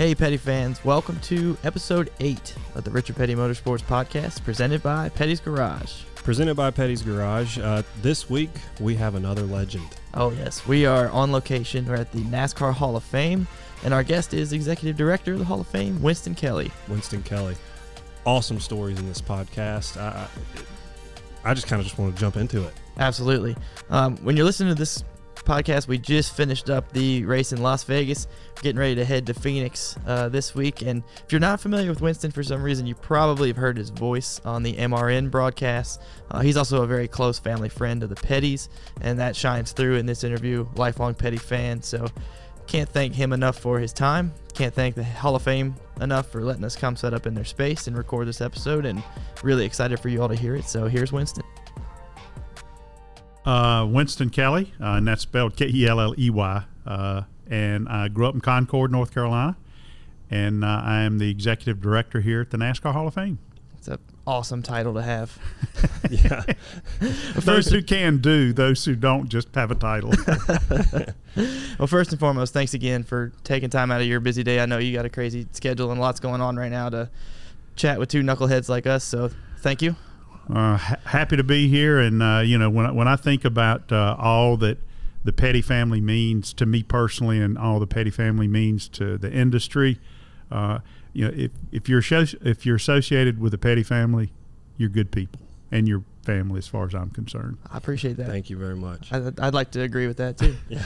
Hey, Petty fans, welcome to episode 8 of the Richard Petty Motorsports podcast presented by Petty's Garage. Presented by Petty's Garage. Uh, this week, we have another legend. Oh, yes, we are on location. We're at the NASCAR Hall of Fame, and our guest is Executive Director of the Hall of Fame, Winston Kelley. Winston Kelley. Awesome stories in this podcast. I, I, I just kind of just want to jump into it. Absolutely. Um, when you're listening to this podcast, we just finished up the race in Las Vegas. We're getting ready to head to Phoenix uh, this week. And if you're not familiar with Winston for some reason, you probably have heard his voice on the MRN broadcast. Uh, he's also a very close family friend of the Pettys, and that shines through in this interview. Lifelong Petty fan. So can't thank him enough for his time. Can't thank the Hall of Fame enough for letting us come set up in their space and record this episode. And really excited for you all to hear it. So here's Winston. Uh, Winston Kelley, uh, and that's spelled K E L L E Y. Uh, and I grew up in Concord, North Carolina, and uh, I am the executive director here at the NASCAR Hall of Fame. It's an awesome title to have. yeah. those who can do, those who don't just have a title. well, first and foremost, thanks again for taking time out of your busy day. I know you got a crazy schedule and lots going on right now to chat with two knuckleheads like us. So thank you. Uh, ha- happy to be here, and uh, you know when I, when I think about uh, all that the Petty family means to me personally, and all the Petty family means to the industry, uh, you know if if you're if you're associated with the Petty family, you're good people, and you're family as far as I'm concerned. I appreciate that. Thank you very much. I, would like to agree with that too. yeah,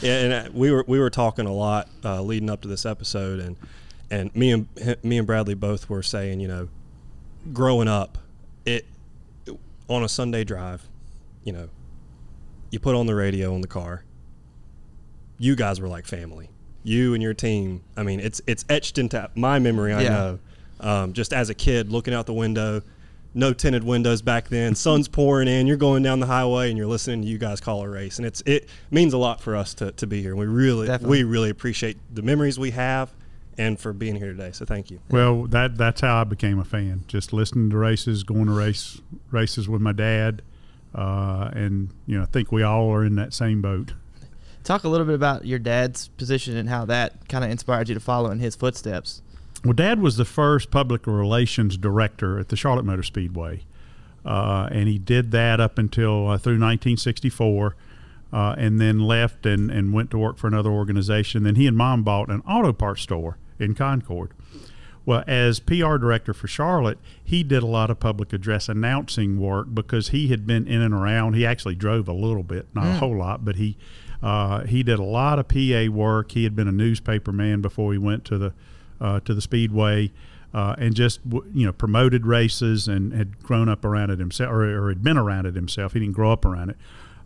yeah, and uh, we were we were talking a lot uh, leading up to this episode, and and me and me and Bradley both were saying, you know, growing up it on a Sunday drive, you know, you put on the radio in the car. You guys were like family. You and your team. I mean, it's it's etched into my memory. I yeah. know. Um, just as a kid, looking out the window, no tinted windows back then. Sun's pouring in. You're going down the highway and you're listening to you guys call a race, and it's it means a lot for us to, to be here. We really Definitely. we really appreciate the memories we have and for being here today. So thank you. Well, that that's how I became a fan. Just listening to races, going to race races with my dad, uh, and you know, I think we all are in that same boat. Talk a little bit about your dad's position and how that kind of inspired you to follow in his footsteps. Well, Dad was the first public relations director at the Charlotte Motor Speedway, uh, and he did that up until uh, through 1964. Uh, and then left and, and went to work for another organization. Then he and mom bought an auto parts store in Concord. Well, as PR director for Charlotte, he did a lot of public address announcing work because he had been in and around. He actually drove a little bit, not mm. a whole lot, but he uh, he did a lot of PA work. He had been a newspaper man before he went to the uh, to the Speedway, uh, and just you know promoted races and had grown up around it himself, or, or had been around it himself. He didn't grow up around it,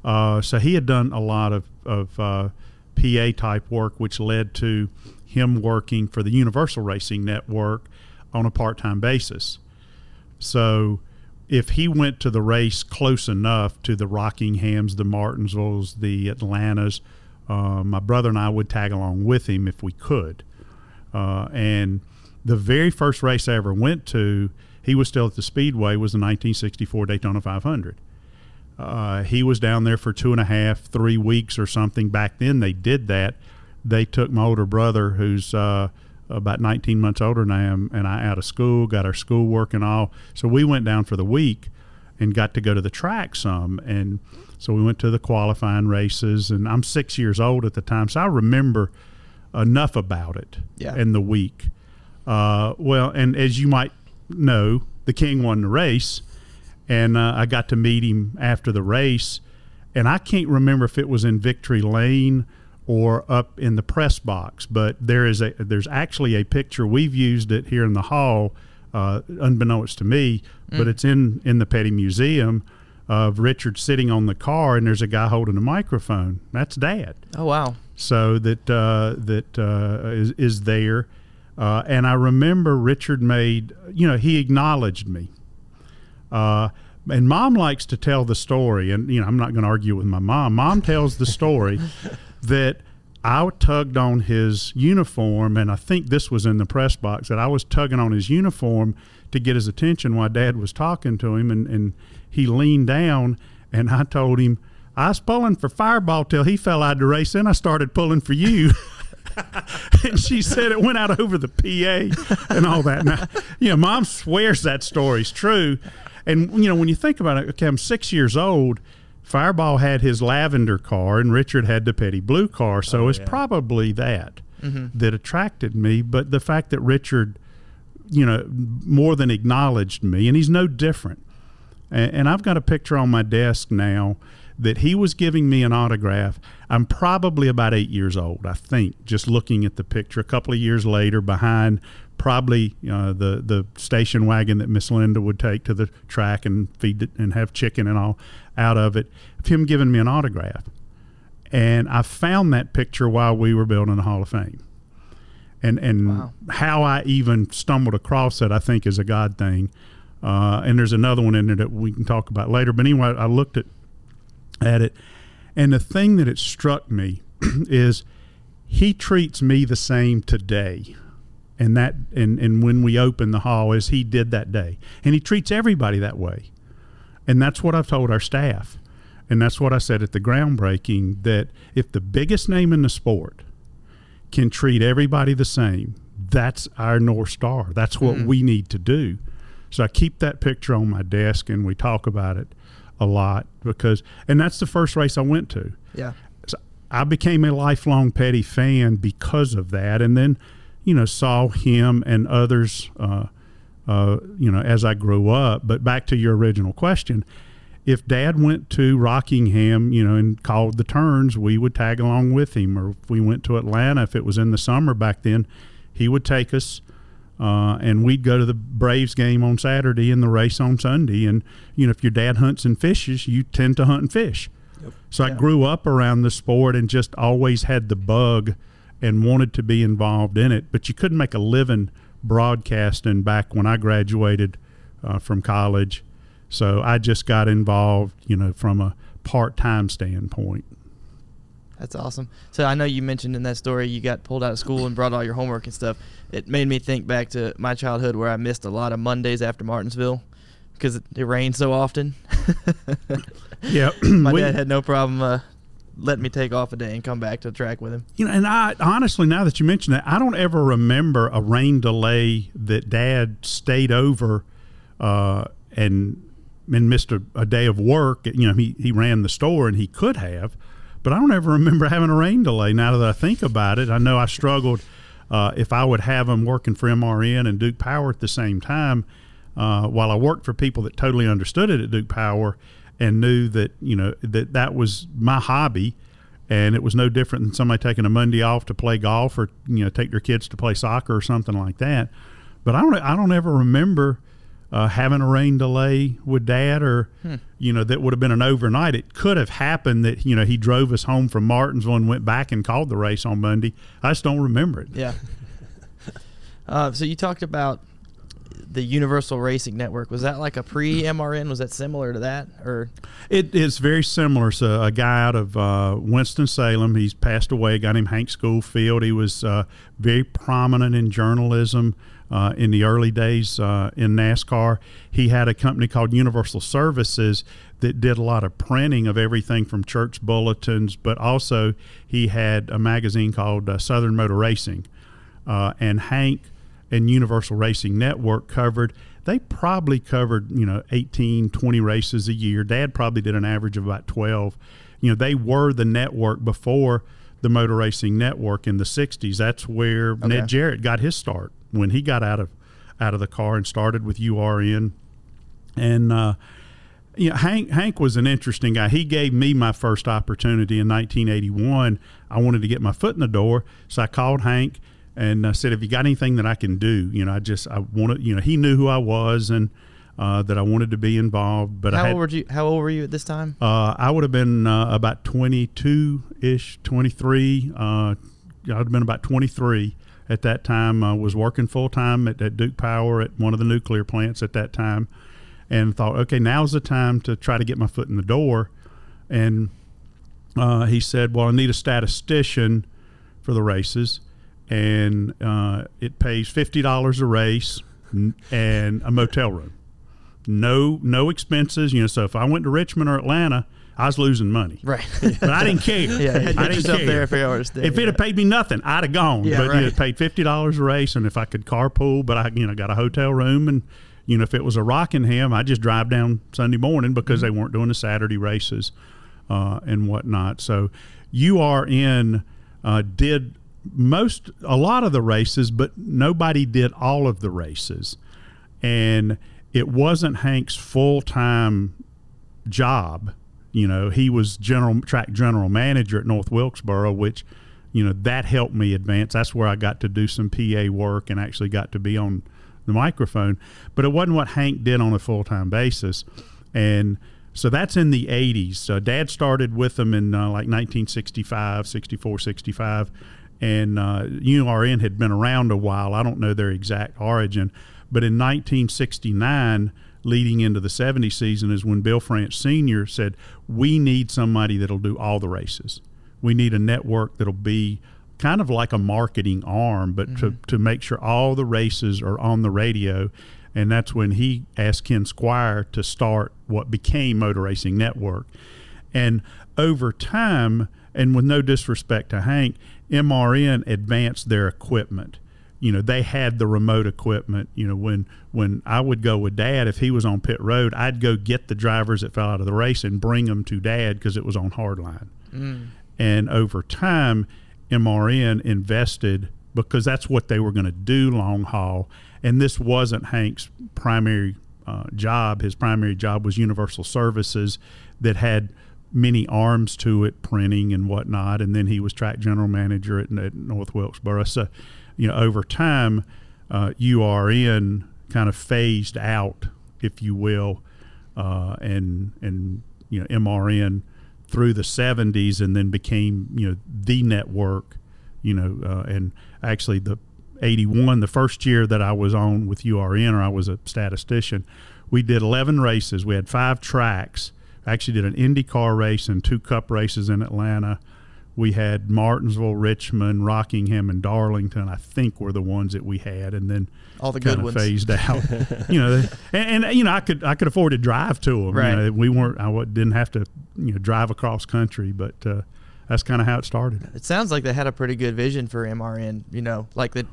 uh, so he had done a lot of of uh, PA type work, which led to him working for the Universal Racing Network on a part time basis. So if he went to the race close enough to the Rockinghams, the Martinsvilles, the Atlantas, uh, my brother and I would tag along with him if we could. Uh, and the very first race I ever went to, he was still at the Speedway, was the 1964 Daytona 500. Uh, he was down there for two and a half, three weeks or something. Back then, they did that they took my older brother, who's uh, about 19 months older than I am, and I out of school, got our schoolwork and all. So we went down for the week and got to go to the track some. And so we went to the qualifying races, and I'm six years old at the time, so I remember enough about it yeah. in the week. Uh, well, and as you might know, the King won the race, and uh, I got to meet him after the race. And I can't remember if it was in Victory Lane or up in the press box. But there is a there's actually a picture we've used it here in the hall, uh, unbeknownst to me, mm. but it's in in the Petty Museum of Richard sitting on the car, and there's a guy holding a microphone. That's Dad. Oh wow! So that uh, that uh, is is there. Uh, and I remember Richard made, you know, he acknowledged me. Uh, and mom likes to tell the story, and you know, I'm not going to argue with my mom. Mom tells the story that I tugged on his uniform, and I think this was in the press box that I was tugging on his uniform to get his attention while Dad was talking to him, and, and he leaned down, and I told him I was pulling for Fireball till he fell out of the race, then I started pulling for you. and she said it went out over the PA and all that. Now, you know, mom swears that story's true. And, you know, when you think about it, okay, I'm six years old. Fireball had his lavender car and Richard had the petty blue car. So Oh, it's yeah. probably that mm-hmm. that attracted me. But the fact that Richard, you know, more than acknowledged me, and he's no different. And, and I've got a picture on my desk now that he was giving me an autograph. I'm probably about eight years old, I think, just looking at the picture. A couple of years later, behind probably uh, the the station wagon that Miss Lynda would take to the track and feed it and have chicken and all out of it, of him giving me an autograph. And I found that picture while we were building the Hall of Fame. And and Wow. how I even stumbled across it, I think, is a God thing. Uh, and there's another one in there that we can talk about later. But anyway, I looked at at it, and the thing that it struck me is he treats me the same today, and that and and when we open the hall as he did that day, and he treats everybody that way, and that's what I've told our staff, and that's what I said at the groundbreaking that if the biggest name in the sport can treat everybody the same, that's our north star. That's what mm-hmm. we need to do. So I keep that picture on my desk, and we talk about it a lot because, and that's the first race I went to. Yeah. So I became a lifelong Petty fan because of that, and then, you know, saw him and others, uh, uh, you know, as I grew up. But back to your original question, if Dad went to Rockingham, you know, and called the turns, we would tag along with him. Or if we went to Atlanta, if it was in the summer back then, he would take us. Uh, and we'd go to the Braves game on Saturday and the race on Sunday. And, you know, if your dad hunts and fishes, you tend to hunt and fish. So I grew up around the sport and just always had the bug and wanted to be involved in it. But you couldn't make a living broadcasting back when I graduated uh, from college. So I just got involved, you know, from a part time standpoint. That's awesome. So I know you mentioned in that story you got pulled out of school and brought all your homework and stuff. It made me think back to my childhood where I missed a lot of Mondays after Martinsville because it, it rained so often. Yeah. my we- dad had no problem uh, letting me take off a day and come back to the track with him. You know, and I honestly, now that you mention that, I don't ever remember a rain delay that Dad stayed over uh, and and missed a, a day of work. You know, he he ran the store and he could have, but I don't ever remember having a rain delay. Now that I think about it, I know I struggled uh, if I would have them working for MRN and Duke Power at the same time. Uh, while I worked for people that totally understood it at Duke Power and knew that you know that that was my hobby and it was no different than somebody taking a Monday off to play golf or you know take their kids to play soccer or something like that. But I don't I don't ever remember uh, having a rain delay with Dad or you know that would have been an overnight. It could have happened that you know he drove us home from Martinsville and went back and called the race on Monday. I just don't remember it. Yeah. uh, so you talked about the Universal Racing Network. Was that like a pre MRN? Was that similar to that, or It is very similar. So a guy out of uh, Winston Salem, he's passed away. A guy named Hank Schoolfield. He was uh, very prominent in journalism uh, in the early days uh, in NASCAR. He had a company called Universal Services that did a lot of printing of everything from church bulletins, but also he had a magazine called uh, Southern Motor Racing. Uh, and Hank and Universal Racing Network covered they probably covered you know 18 20 races a year dad probably did an average of about 12 you know they were the network before the motor racing network in the 60s that's where Okay. ned jarrett got his start when he got out of out of the car and started with URN and uh you know, Hank Hank was an interesting guy. He gave me my first opportunity in 1981. I wanted to get my foot in the door, so I called Hank and I said, "Have you got anything that I can do?" You know, I just I wanted, you know, he knew who I was and uh, that I wanted to be involved. But I how had, old were you? How old were you at this time? uh, I would have been uh, about 22 ish, 23. Uh, I'd have been about 23 at that time. I was working full time at, at Duke Power at one of the nuclear plants at that time and thought, okay, now's the time to try to get my foot in the door. And uh, he said, well, I need a statistician for the races. And uh, it pays $50 a race and a motel room no no expenses. You know, so if I went to Richmond or Atlanta, I was losing money. Right. But I didn't care. yeah, you had to I didn't care. there if to stay. If it had paid me nothing, I'd have gone. Yeah, but right. you paid fifty dollars a race, and if I could carpool, but I you know got a hotel room, and you know if it was a Rockingham, I just drive down Sunday morning because Mm-hmm. they weren't doing the Saturday races uh, and whatnot. So you are in uh, did most a lot of the races, but nobody did all of the races, and it wasn't Hank's full time job. You know, he was general track general manager at North Wilkesboro, which, you know, that helped me advance. That's where I got to do some PA work and actually got to be on the microphone. But it wasn't what Hank did on a full time basis. And so that's in the 80s. So Dad started with them in uh, like 1965, 64, 65. And uh, URN had been around a while. I don't know their exact origin. But in 1969, leading into the 70 season, is when Bill France Sr. said, We need somebody that'll do all the races. We need a network that'll be kind of like a marketing arm, but to, mm-hmm. to make sure all the races are on the radio. And that's when he asked Ken Squier to start what became Motor Racing Network. And over time, and with no disrespect to Hank, MRN advanced their equipment. You know, they had the remote equipment. You know, when when I would go with Dad, if he was on pit road, I'd go get the drivers that fell out of the race and bring them to Dad because it was on hardline. And over time, MRN invested because that's what they were going to do long haul. And this wasn't Hank's primary uh, job. His primary job was Universal Services that had many arms to it, printing and whatnot. And then he was track general manager at, at North Wilkesboro. So, you know, over time, uh, URN kind of phased out, if you will, uh, and and you know MRN through the 70s and then became you know the network you know uh, and actually the 81 the first year that I was on with URN or I was a statistician we did 11 races. We had five tracks. Actually did an IndyCar race and two cup races in Atlanta we had Martinsville, Richmond, Rockingham, and Darlington. I think were the ones that we had, and then All the good kind of ones. phased out. you know, and, and you know, I could I could afford to drive to them. Right. You know, we weren't I didn't have to you know drive across country, but uh, that's kind of how it started. It sounds like they had a pretty good vision for MRN. You know, like they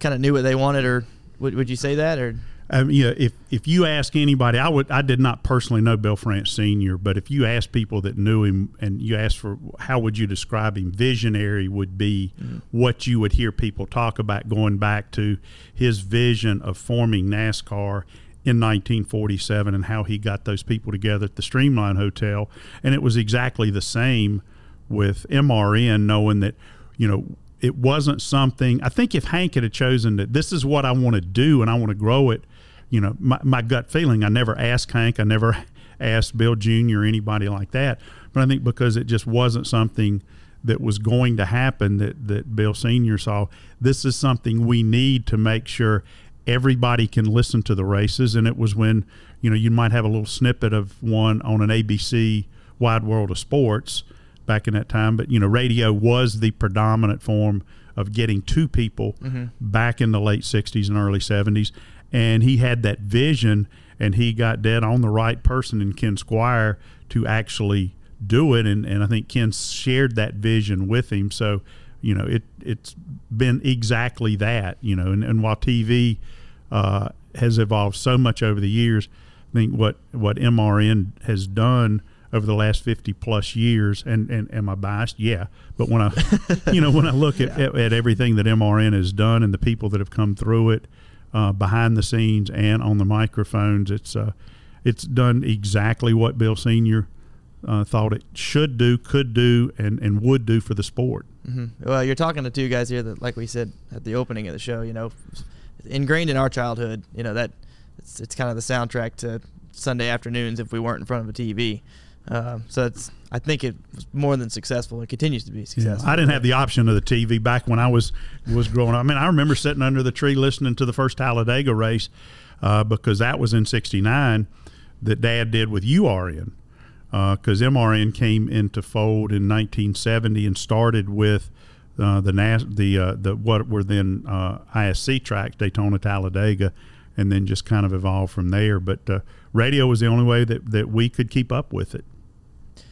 kind of knew what they wanted, or would, would you say that? Or Um, you know, if if you ask anybody, I would I did not personally know Bill France Senior, but if you ask people that knew him and you ask for how would you describe him, visionary would be what you would hear people talk about going back to his vision of forming NASCAR in 1947 and how he got those people together at the Streamline Hotel, and it was exactly the same with MRN, knowing that you know it wasn't something. I think if Hank had chosen that this is what I want to do and I want to grow it, you know, my, my gut feeling. I never asked Hank. I never asked Bill Jr. or anybody like that. But I think because it just wasn't something that was going to happen that that Bill Senior saw. This is something we need to make sure everybody can listen to the races. And it was when you know you might have a little snippet of one on an ABC Wide World of Sports back in that time. But you know, radio was the predominant form of getting to people mm-hmm. back in the late '60s and early '70s. And he had that vision, and he got dead on the right person in Ken Squier to actually do it. And, and I think Ken shared that vision with him. So, you know, it it's been exactly that. You know, and, and while TV uh, has evolved so much over the years, I think what what MRN has done over the last 50 plus years and, and am I biased? Yeah. But when I, you know, when I look at, at, at everything that MRN has done and the people that have come through it uh, behind the scenes and on the microphones, it's, uh, it's done exactly what Bill Senior uh, thought it should do, could do, and, and would do for the sport. hmm Well, you're talking to two guys here that, like we said at the opening of the show, you know, ingrained in our childhood. You know that it's it's kind of the soundtrack to Sunday afternoons if we weren't in front of a TV. Um, so it's I think it was more than successful. It continues to be Yeah, successful. I didn't have the option of the TV back when I was was growing up. I mean, I remember sitting under the tree listening to the first Talladega race uh, because that was in '69 that Dad did with URN because MRN came into fold in 1970 and started with uh, the NAS, the uh, the what were then uh, ISC tracks Daytona Talladega, and then just kind of evolved from there. But uh, radio was the only way that, that we could keep up with it.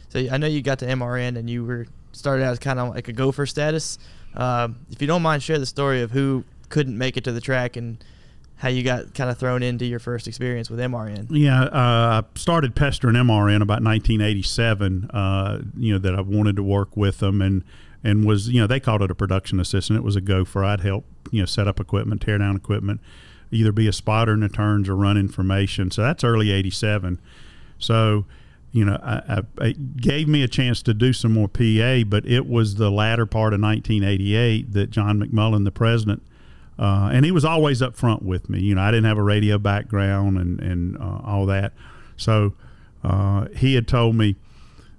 So I know you got to MRN and you were started out as kind of like a gopher status. Um, if you don't mind, share the story of who couldn't make it to the track and how you got kind of thrown into your first experience with MRN. Yeah, uh, I started pestering MRN about 1987. Uh, you know that I wanted to work with them and and was you know they called it a production assistant. It was a gopher. I'd help you know set up equipment, tear down equipment, either be a spotter in the turns or run information. So that's early '87. So you know, I, I, it gave me a chance to do some more PA, but it was the latter part of 1988 that John McMullen, the president, uh, and he was always up front with me. You know, I didn't have a radio background and and uh, all that, so uh, he had told me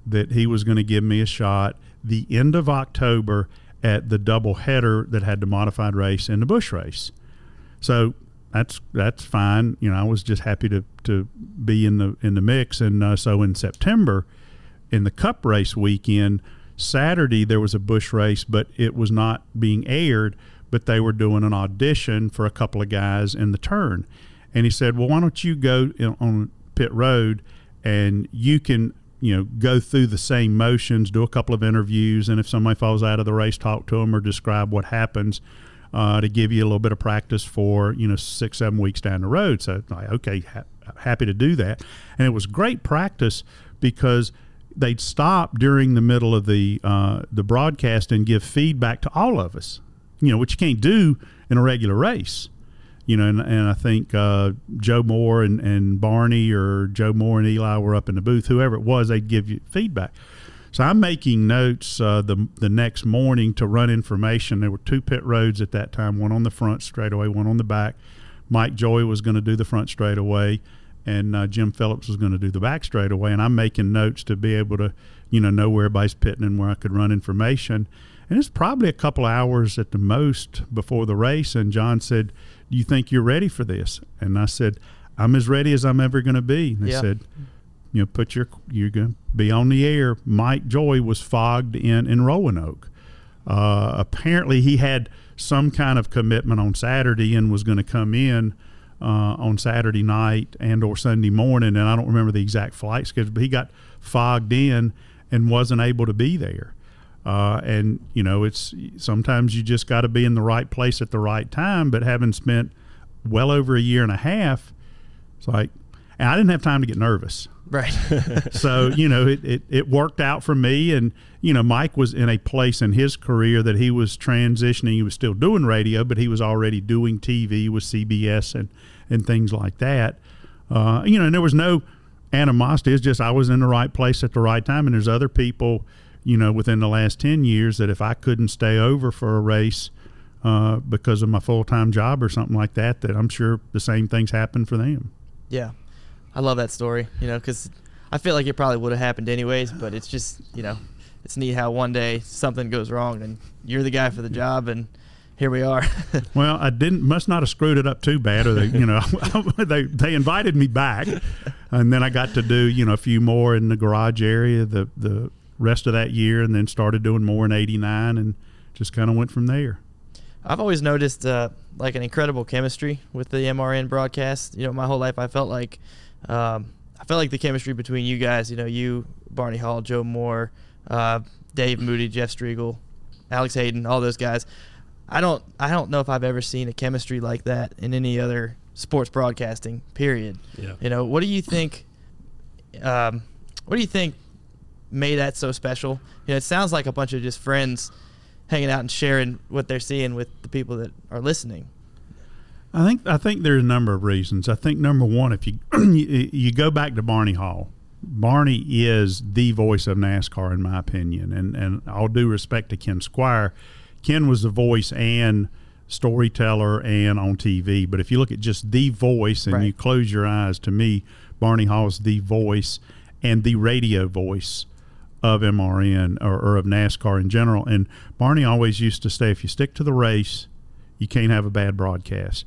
that he was going to give me a shot the end of October at the double header that had the modified race and the Busch race. So that's that's fine. You know, I was just happy to, to be in the in the mix. And uh, so in September, in the Cup race weekend, Saturday there was a Busch race, but it was not being aired. But they were doing an audition for a couple of guys in the turn, and he said, "Well, why don't you go in, on pit road, and you can." You know, go through the same motions, do a couple of interviews, and if somebody falls out of the race, talk to them or describe what happens uh, to give you a little bit of practice for you know six seven weeks down the road. So like, okay, ha- happy to do that, and it was great practice because they'd stop during the middle of the uh, the broadcast and give feedback to all of us. You know, which you can't do in a regular race. You know, and, and I think uh, Joe Moore and, and Barney or Joe Moore and Eli were up in the booth. Whoever it was, they'd give you feedback. So I'm making notes uh, the the next morning to run information. There were two pit roads at that time, one on the front straightaway, one on the back. Mike Joy was going to do the front straightaway, and uh, Jim Phillips was going to do the back straightaway. And I'm making notes to be able to, you know, know where everybody's pitting and where I could run information. And it's probably a couple hours at the most before the race. And John said, "Do you think you're ready for this?" And I said, "I'm as ready as I'm ever going to be." And they Yeah. said, you know, put your you're going to be on the air. Mike Joy was fogged in in Roanoke. Uh, apparently, he had some kind of commitment on Saturday and was going to come in uh, on Saturday night and or Sunday morning. And I don't remember the exact flight schedule, but he got fogged in and wasn't able to be there. Uh, and you know, it's sometimes you just got to be in the right place at the right time. But having spent well over a year and a half, it's like, and I didn't have time to get nervous Right. so you know it, it, it worked out for me. And you know mike was in a place in his career that he was transitioning. He was still doing radio but he was already doing tv with cbs and and things like that. Uh, you know and there was no animosity. It's just i was in the right place at the right time. And there's other people you know within the last 10 years that if i couldn't stay over for a race uh, because of my full-time job or something like that that i'm sure the same things happened for them. Yeah. I love that story, you know, because I feel like it probably would have happened anyways, but it's just, you know, it's neat how one day something goes wrong and you're the guy for the job and here we are. Well, I didn't must not have screwed it up too bad, or they, you know, they they invited me back, and then I got to do you know a few more in the garage area the the rest of that year, and then started doing more in '89, and just kind of went from there. I've always noticed uh, like an incredible chemistry with the MRN broadcast. You know, my whole life I felt like um, I felt like the chemistry between you guys. You know, you, Barney Hall, Joe Moore, uh, Dave Moody, Jeff Striegle, Alex Hayden, all those guys. I don't I don't know if I've ever seen a chemistry like that in any other sports broadcasting. Period. Yeah. You know, what do you think? Um, what do you think made that so special? You know, it sounds like a bunch of just friends hanging out and sharing what they're seeing with the people that are listening. I think I think there's a number of reasons. I think number one, if you you, go back to Barney Hall, Barney is the voice of NASCAR in my opinion, and and all due respect to Ken Squier, Ken was the voice and storyteller and on TV. But if you look at just the voice and Right. you close your eyes, to me, Barney Hall is the voice and the radio voice of MRN or, or of NASCAR in general. And Barney always used to say, if you stick to the race, you can't have a bad broadcast.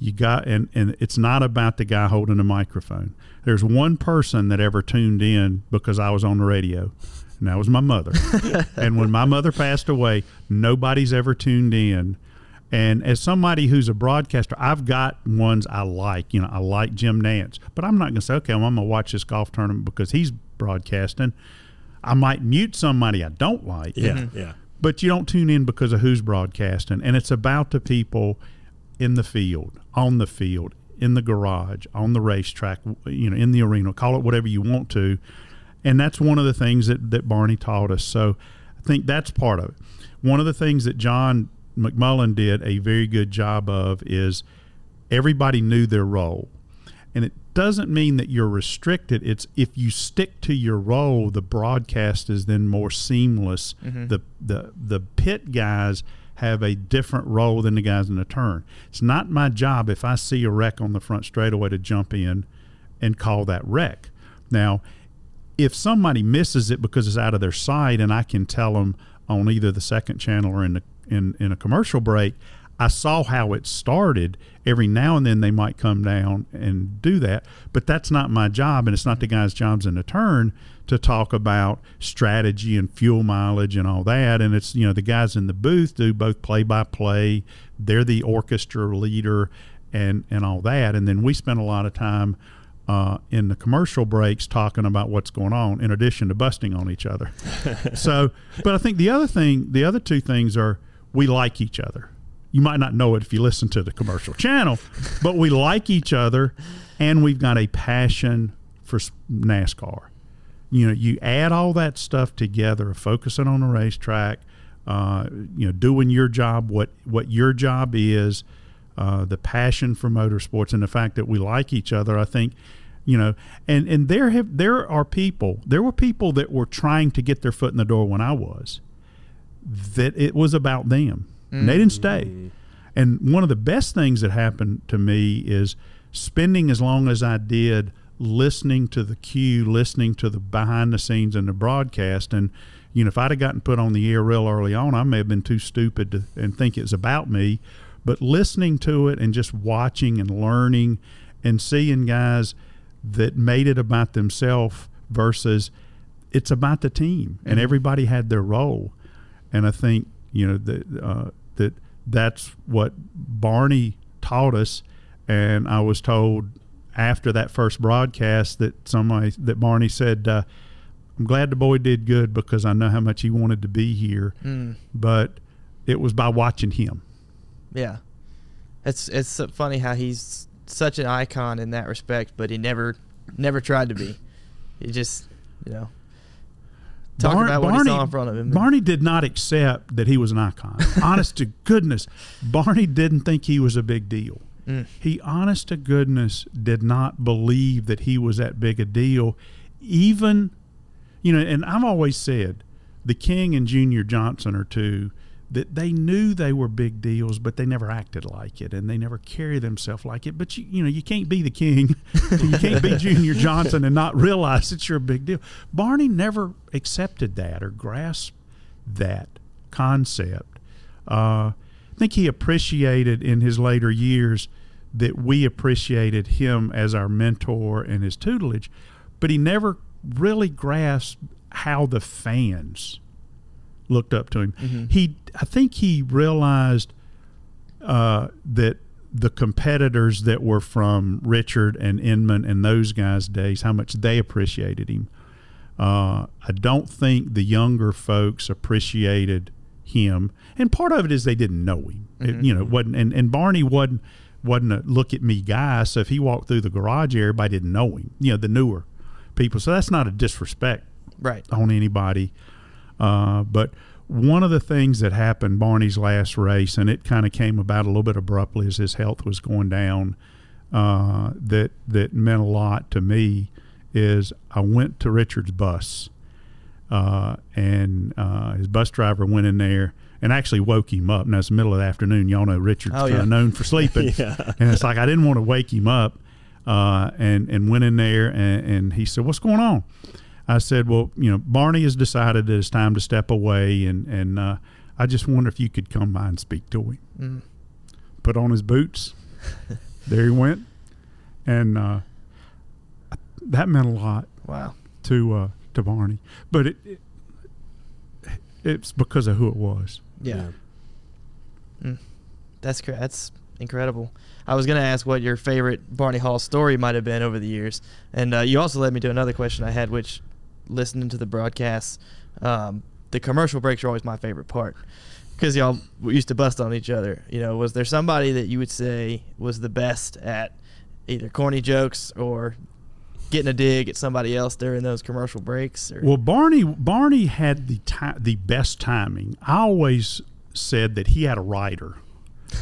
You got and and it's not about the guy holding the microphone. There's one person that ever tuned in because I was on the radio, and that was my mother. and when my mother passed away, nobody's ever tuned in. And as somebody who's a broadcaster, I've got ones I like. You know, I like Jim Nantz, but I'm not going to say, okay, well, I'm going to watch this golf tournament because he's broadcasting. I might mute somebody I don't like. Yeah, yeah. But you don't tune in because of who's broadcasting. And it's about the people in the field, on the field, in the garage, on the racetrack, you know, in the arena, call it whatever you want to. And that's one of the things that, that Barney taught us. So I think that's part of it. One of the things that John McMullen did a very good job of is everybody knew their role. And it doesn't mean that you're restricted. It's if you stick to your role, the broadcast is then more seamless. Mm-hmm. The the the pit guys have a different role than the guys in the turn. It's not my job if I see a wreck on the front straightaway to jump in and call that wreck. Now, if somebody misses it because it's out of their sight and I can tell them on either the second channel or in the in, in a commercial break, I saw how it started. Every now and then they might come down and do that, but that's not my job, and it's not the guy's jobs in the turn to talk about strategy and fuel mileage and all that. And it's you know the guys in the booth do both play by play. They're the orchestra leader and and all that, and then we spend a lot of time. Uh, in the commercial breaks, talking about what's going on, in addition to busting on each other. so, but I think the other thing, the other two things are we like each other you might not know it if you listen to the commercial channel, but we like each other and we've got a passion for NASCAR. You know, you add all that stuff together, focusing on the racetrack, uh, you know, doing your job, what, what your job is, uh, the passion for motorsports, and the fact that we like each other. I think, you know, and, and there have there are people, there were people that were trying to get their foot in the door when I was, that it was about them Mm. They didn't stay. And one of the best things that happened to me is spending as long as I did listening to the cue, listening to the behind the scenes and the broadcast. And, you know, if I'd have gotten put on the air real early on, I may have been too stupid to and think it's about me. But listening to it and just watching and learning and seeing guys that made it about themselves versus it's about the team and mm-hmm. everybody had their role. And I think, you know, the, uh, that that's what Barney taught us. And I was told after that first broadcast that somebody that Barney said, uh, "I'm glad the boy did good because I know how much he wanted to be here, mm. but it was by watching him." Yeah, it's it's funny how he's such an icon in that respect, but he never never tried to be. He just you know Talk Bar- about what Barney, he saw in front of him. Barney did not accept that he was an icon. honest to goodness, Barney didn't think he was a big deal. Mm. He, honest to goodness, did not believe that he was that big a deal. Even, you know, and I've always said the King and Junior Johnson are two that they knew they were big deals, but they never acted like it, and they never carry themselves like it. But you, you know, you can't be the king, you can't be Junior Johnson and not realize that you're a big deal. Barney never accepted that or grasped that concept. Uh, I think he appreciated in his later years that we appreciated him as our mentor and his tutelage, but he never really grasped how the fans looked up to him. Mm-hmm. He, I think, he realized uh, that the competitors that were from Richard and Inman and those guys' days, how much they appreciated him. Uh, I don't think the younger folks appreciated him, and part of it is they didn't know him. Mm-hmm. It, you know, wasn't and, and Barney wasn't wasn't a look at me guy. So if he walked through the garage, everybody didn't know him. You know, the newer people. So that's not a disrespect, right, on anybody. Uh, but one of the things that happened Barney's last race, and it kind of came about a little bit abruptly as his health was going down, uh, that that meant a lot to me, is I went to Richard's bus, uh, and uh, his bus driver went in there and actually woke him up. Now it's the middle of the afternoon. Y'all know Richard's oh, yeah. known for sleeping, yeah. and it's like I didn't want to wake him up, uh, and and went in there and, and he said, "What's going on?" I said, well, you know, Barney has decided that it's time to step away, and and uh, I just wonder if you could come by and speak to him. Mm. Put on his boots. there he went, and uh, that meant a lot. Wow. To uh, to Barney, but it, it, it's because of who it was. Yeah. Mm. That's that's incredible. I was going to ask what your favorite Barney Hall story might have been over the years, and uh, you also led me to another question I had, which listening to the broadcasts, um, the commercial breaks are always my favorite part because y'all used to bust on each other. You know, was there somebody that you would say was the best at either corny jokes or getting a dig at somebody else during those commercial breaks? Or? Well, Barney Barney had the ti- the best timing. I always said that he had a writer.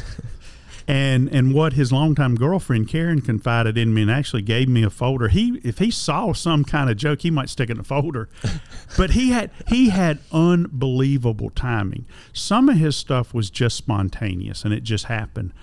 and and what his longtime girlfriend Karen confided in me and actually gave me a folder. He if he saw some kind of joke, he might stick it in the folder. but he had he had unbelievable timing. Some of his stuff was just spontaneous and it just happened.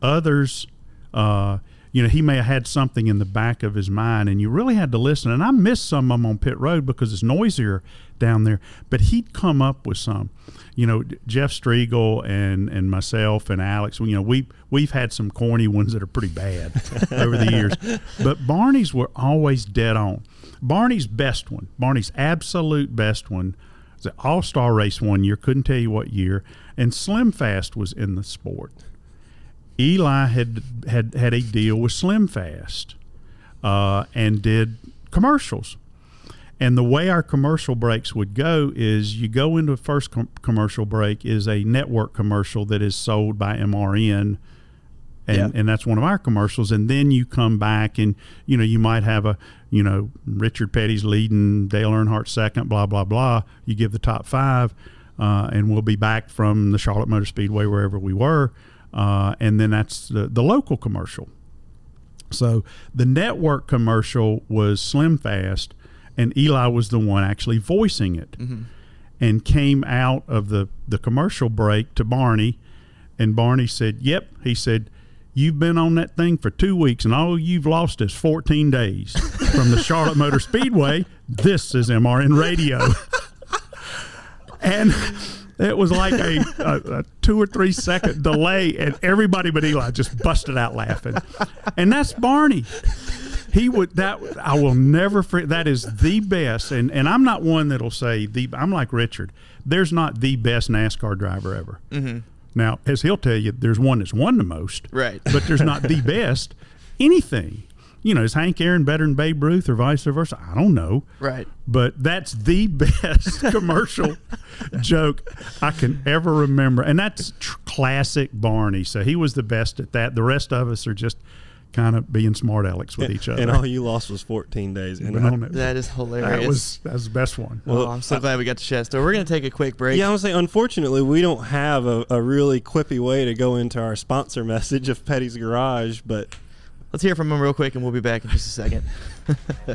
Others uh, you know, he may have had something in the back of his mind, and you really had to listen. And I missed some of them on pit road because it's noisier down there. But he'd come up with some. You know, Jeff Striegle and and myself and Alex. You know, we we've had some corny ones that are pretty bad over the years. But Barney's were always dead on. Barney's best one, Barney's absolute best one, was the All Star race one year. Couldn't tell you what year. And Slim Fast was in the sport. Eli had had had a deal with Slim Fast uh, and did commercials. And the way our commercial breaks would go is you go into the first com- commercial break is a network commercial that is sold by MRN. And, Yeah. and that's one of our commercials. And then you come back and, you know, you might have a, you know, Richard Petty's leading, Dale Earnhardt second, blah, blah, blah. You give the top five, uh, and we'll be back from the Charlotte Motor Speedway, wherever we were. Uh, and then that's the, the local commercial. So the network commercial was Slim Fast, and Eli was the one actually voicing it, and came out of the the commercial break to Barney, and Barney said, "Yep," he said. You've been on that thing for two weeks, and all you've lost is 14 days from the Charlotte Motor Speedway. This is MRN Radio. and it was like a, a, a two or three second delay, and everybody but Eli just busted out laughing. And that's Barney. He would that I will never forget. That is the best, and and I'm not one that'll say the. I'm like Richard. There's not the best NASCAR driver ever. Mm-hmm. Now, as he'll tell you, there's one that's won the most, Right. But there's not the best anything. You know, is Hank Aaron better than Babe Ruth or vice versa? I don't know right. but that's the best commercial joke I can ever remember, and that's tr- classic Barney. So he was the best at that. The rest of us are just kind of being smart Alex with each other. And all you lost was 14 days. And I- That is hilarious. that was that was the best one. Well, Well, I'm so I- glad we got to share that story. We're going to take a quick break. Yeah, I was saying, unfortunately, we don't have a, a really quippy way to go into our sponsor message of Petty's Garage, but Let's hear from him real quick, and we'll be back in just a second.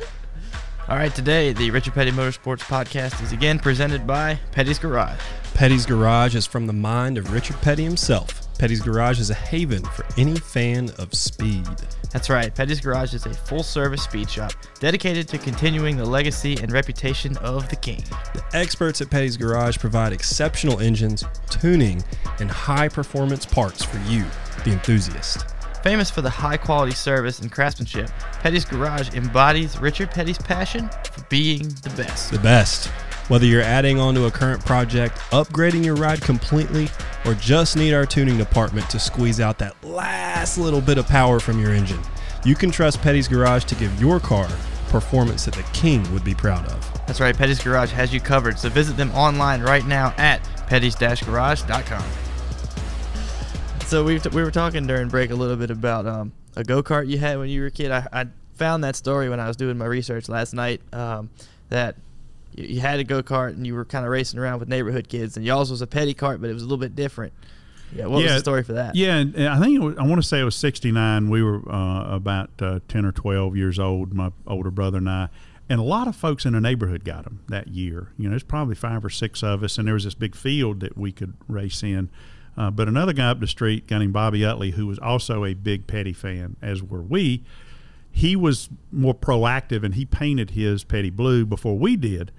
All right, today the Richard Petty Motorsports podcast is again presented by Petty's Garage. Petty's Garage is from the mind of Richard Petty himself. Petty's Garage is a haven for any fan of speed. That's right, Petty's Garage is a full service speed shop dedicated to continuing the legacy and reputation of the King. The experts at Petty's Garage provide exceptional engines, tuning, and high performance parts for you, the enthusiast. Famous for the high quality service and craftsmanship, Petty's Garage embodies Richard Petty's passion for being the best. The best. Whether you're adding on to a current project, upgrading your ride completely, or just need our tuning department to squeeze out that last little bit of power from your engine, you can trust Petty's Garage to give your car performance that the king would be proud of. That's right, Petty's Garage has you covered, so visit them online right now at pettys-garage.com. So we, we were talking during break a little bit about um, a go-kart you had when you were a kid. I, I found that story when I was doing my research last night um, that you, you had a go-kart and you were kind of racing around with neighborhood kids, and y'all's was a petty cart, but it was a little bit different. Yeah, what was the story for that? Yeah, and, and I think it was, I want to say it was '69. We were uh, about uh, ten or twelve years old, my older brother and I, and a lot of folks in the neighborhood got them that year. You know, there's probably five or six of us, and there was this big field that we could race in. Uh, but another guy up the street, guy named Bobby Utley, who was also a big Petty fan, as were we, he was more proactive and he painted his Petty blue before we did,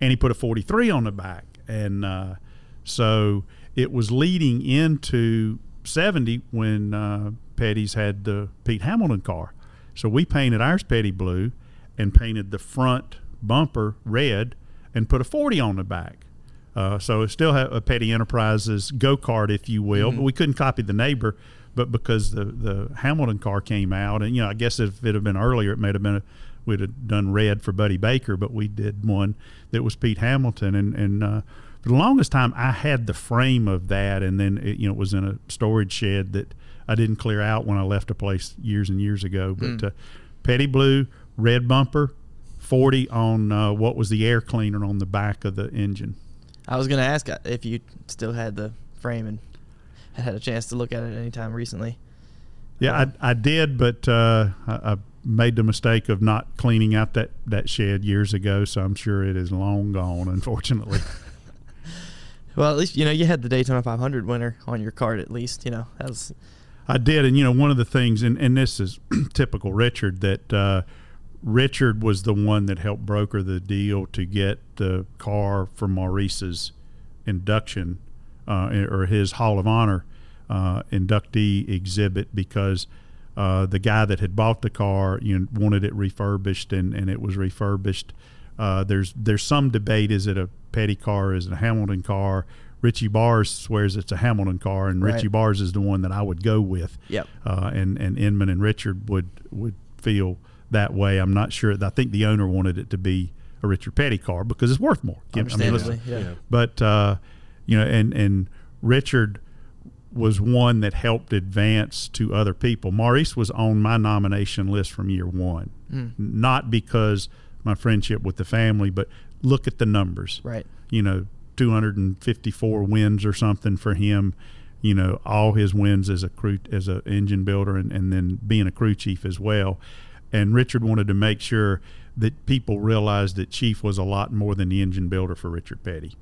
and he put a 43 on the back, and uh, so it was leading into 70 when uh, Petty's had the Pete Hamilton car. So we painted ours Petty blue and painted the front bumper red and put a 40 on the back. Uh, so it still had a Petty Enterprises go kart, if you will. But we couldn't copy the neighbor, but because the the Hamilton car came out, and you know, I guess if it had been earlier, it may have been a, we'd have done red for Buddy Baker, but we did one that was Pete Hamilton, and and uh, for the longest time I had the frame of that, and then it, you know it was in a storage shed that I didn't clear out when I left a place years and years ago. But Mm. uh, Petty Blue, red bumper, forty on uh, what was the air cleaner on the back of the engine. I was gonna ask uh, if you still had the frame and had had a chance to look at it anytime recently. Yeah, I, I did, but uh, I, I made the mistake of not cleaning out that, that shed years ago, so I'm sure it is long gone, unfortunately. Well, at least you know you had the Daytona 500 winner on your card. At least you know that was I did, and you know, one of the things, and, and this is typical Richard, that uh, Richard was the one that helped broker the deal to get the car for Maurice's induction uh, or his Hall of Honor uh, inductee exhibit because uh, the guy that had bought the car you know, wanted it refurbished, and, and it was refurbished. Uh, there's there's some debate: is it a Petty car? Is it a Hamilton car? Richie Barsz swears it's a Hamilton car, and Right. Richie Barsz is the one that I would go with. Yep. Uh, and and Inman and Richard would would feel that way. I'm not sure. I think the owner wanted it to be a Richard Petty car because it's worth more. I mean, listen, understandably. yeah. Yeah. but uh, you know, and and Richard was one that helped advance to other people. Maurice was on my nomination list from year one, Mm. not because my friendship with the family, but look at the numbers. Right. You know, 254 wins or something for him. You know, all his wins as a crew as a engine builder, and, and then being a crew chief as well. And Richard wanted to make sure that people realized that Chief was a lot more than the engine builder for Richard Petty.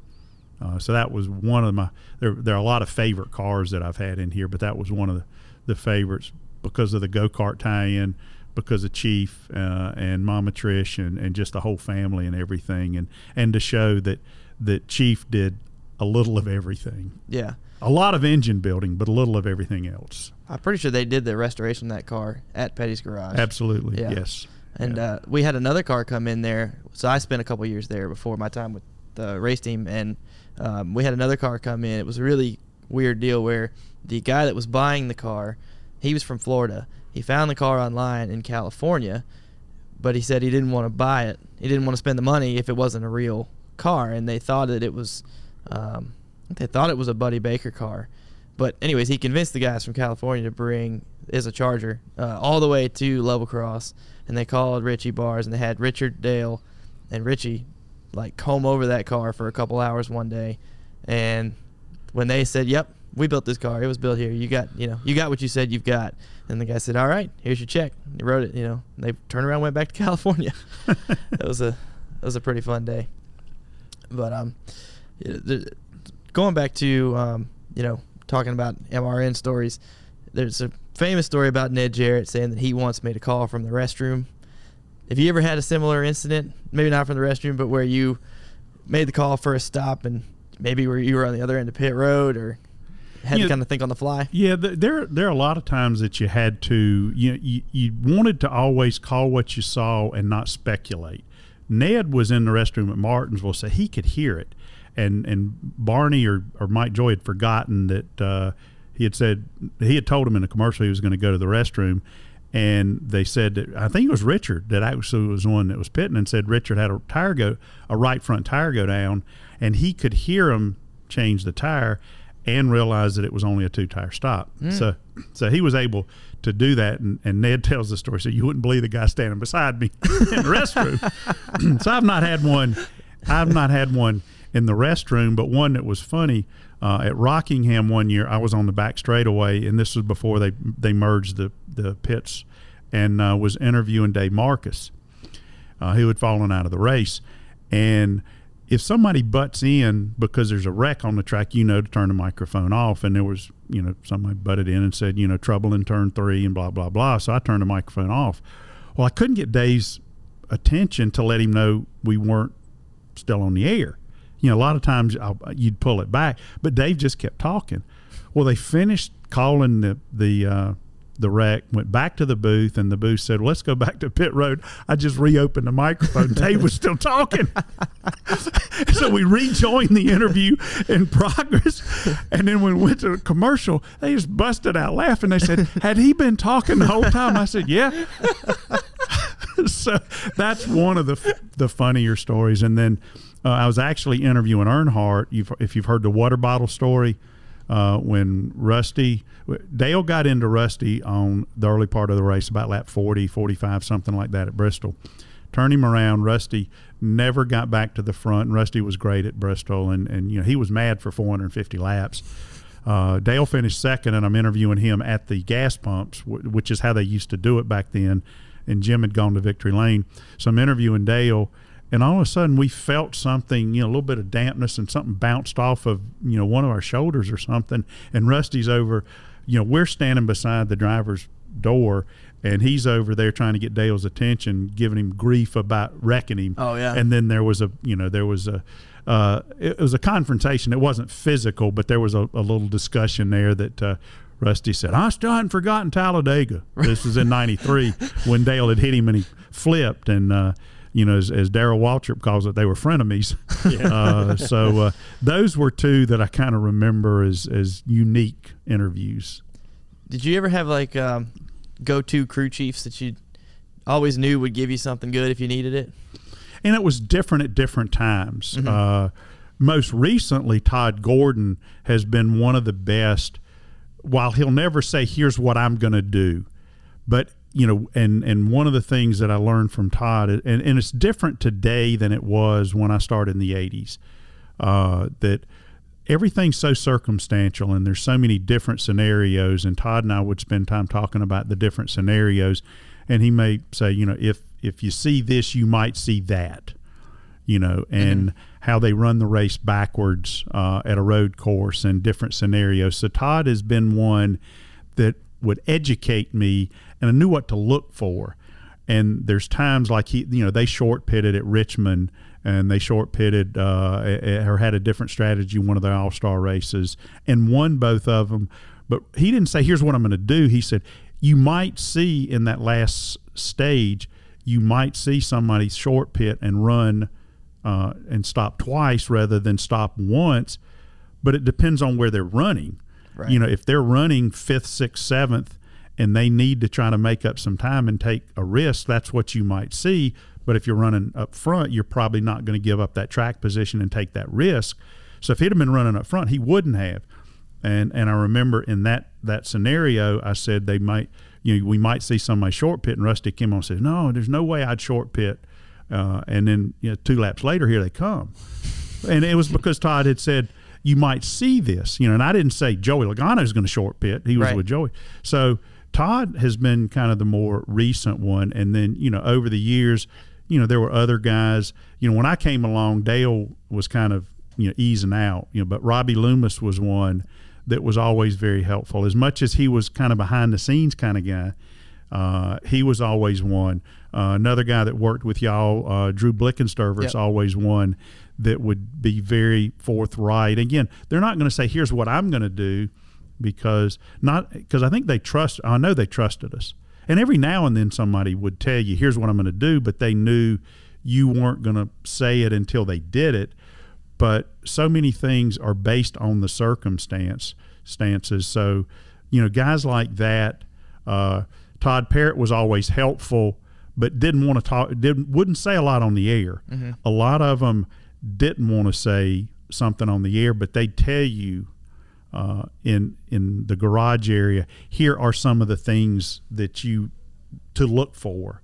Uh, so that was one of my. There, there are a lot of favorite cars that I've had in here, but that was one of the, the favorites because of the go kart tie-in, because of Chief uh, and Mama Trish and, and just the whole family and everything, and and to show that that Chief did a little of everything, Yeah. a lot of engine building, but a little of everything else. I'm pretty sure they did the restoration of that car at Petty's garage. Absolutely, Yeah. yes. And Yeah. uh, we had another car come in there. So I spent a couple years there before my time with the race team, and um, we had another car come in. It was a really weird deal where the guy that was buying the car, he was from Florida. He found the car online in California, but he said he didn't want to buy it. He didn't want to spend the money if it wasn't a real car, and they thought that it was. Um, they thought it was a Buddy Baker car. But anyways, he convinced the guys from California to bring is a Charger uh, all the way to Level Cross, and they called Richie Barsz, and they had Richard Dale and Richie like comb over that car for a couple hours one day, and when they said, "Yep, we built this car. It was built here. You got, you know, you got what you said you've got," and the guy said, "All right, here's your check." He wrote it, you know. And they turned around, went back to California. it was a that was a pretty fun day. But um, going back to um, you know, talking about MRN stories, there's a famous story about Ned Jarrett saying that he once made a call from the restroom. Have you ever had a similar incident? Maybe not from the restroom, but where you made the call for a stop and maybe where you were on the other end of pit road or had Yeah. to kind of think on the fly. Yeah, there there are a lot of times that you had to you, you you wanted to always call what you saw and not speculate. Ned was in the restroom at Martinsville, so he could hear it, and and Barney or, or Mike Joy had forgotten that uh, he had said he had told him in a commercial he was going to go to the restroom, and they said that I think it was Richard that actually was the one that was pitting and said Richard had a tire go a right front tire go down, and he could hear him change the tire and realize that it was only a two tire stop. So so he was able to do that and, and Ned tells the story. So you wouldn't believe the guy standing beside me in the restroom. so I've not had one I've not had one in the restroom, but one that was funny. Uh, at Rockingham one year, I was on the back straightaway, and this was before they they merged the the pits, and uh, was interviewing Dave Marcis, uh, who had fallen out of the race, and if somebody butts in because there's a wreck on the track, you know to turn the microphone off. And there was, you know, somebody butted in and said, you know, trouble in turn three and blah blah blah. So I turned the microphone off. Well, I couldn't get Dave's attention to let him know we weren't still on the air. You know, a lot of times I'll, you'd pull it back, but Dave just kept talking. Well, they finished calling the the uh, the wreck, went back to the booth, and the booth said, well, "Let's go back to pit road." I just reopened the microphone. Dave was still talking, so we rejoined the interview in progress. And then when we went to the commercial, they just busted out laughing. They said, "Had he been talking the whole time?" I said, "Yeah." so that's one of the the funnier stories. And then uh, I was actually interviewing Earnhardt. You've, if you've heard the water bottle story, uh, when Rusty Dale got into Rusty on the early part of the race, about lap 40, 45, something like that at Bristol. Turned him around. Rusty never got back to the front. Rusty was great at Bristol, and, and you know he was mad for 450 laps. Uh, Dale finished second, and I'm interviewing him at the gas pumps, which is how they used to do it back then. And Jim had gone to Victory Lane, so I'm interviewing Dale, and all of a sudden we felt something, you know, a little bit of dampness, and something bounced off of you know one of our shoulders or something. And Rusty's over, you know, we're standing beside the driver's door, and he's over there trying to get Dale's attention, giving him grief about wrecking him. Oh, yeah. And then there was a, you know, there was a, uh, it was a confrontation. It wasn't physical, but there was a, a little discussion there that uh, Rusty said, "I still hadn't forgotten Talladega." This was in '93 when Dale had hit him and he flipped, and uh, you know, as, as Darrell Waltrip calls it, they were frenemies. Uh, so uh, those were two that I kind of remember as as unique interviews. Did you ever have like um, go-to crew chiefs that you always knew would give you something good if you needed it? and it was different at different times. Uh, most recently, Todd Gordon has been one of the best. While he'll never say, "Here's what I'm going to do," but you know, and and one of the things that I learned from Todd, and and it's different today than it was when I started in the '80s. Uh, that everything's so circumstantial, and there's so many different scenarios. And Todd and I would spend time talking about the different scenarios, and he may say, you know, if if you see this, you might see that you know, and how they run the race backwards uh, at a road course and different scenarios. So Todd has been one that would educate me, and I knew what to look for. And there's times like he, you know, they short pitted at Richmond, and they short pitted uh, or had a different strategy one of their All Star races, and won both of them. But he didn't say, "Here's what I'm going to do." He said, "You might see in that last stage." You might see somebody short pit and run uh, and stop twice rather than stop once. But it depends on where they're running. Right. You know, if they're running fifth, sixth, seventh, and they need to try to make up some time and take a risk, that's what you might see. But if you're running up front, you're probably not going to give up that track position and take that risk. So if he'd have been running up front, he wouldn't have. And and I remember in that that scenario, I said they might, you know, we might see somebody short pit, and Rusty came on and said, no, there's no way I'd short pit. Uh, and then you know, two laps later, here they come. And it was because Todd had said, you might see this, you know, and I didn't say Joey Logano is going to short pit. He was Right. with Joey. So Todd has been kind of the more recent one. And then, you know, over the years, you know, there were other guys. You know, when I came along, Dale was kind of, you know, easing out, you know, but Robbie Loomis was one that was always very helpful. As much as he was kind of behind the scenes kind of guy, uh, he was always one. Uh, another guy that worked with y'all, uh, Drew Blickensderfer, is Yep. always one that would be very forthright. Again, they're not going to say, "Here's what I'm going to do," because not because I think they trust. I know they trusted us, and every now and then somebody would tell you, "Here's what I'm going to do," but they knew you weren't going to say it until they did it. But so many things are based on the circumstance stances. So, you know, guys like that. Uh, Todd Parrott was always helpful, but didn't want to talk. Didn't wouldn't say a lot on the air. A lot of them didn't want to say something on the air, but they'd tell you uh, in in the garage area. Here are some of the things that you to look for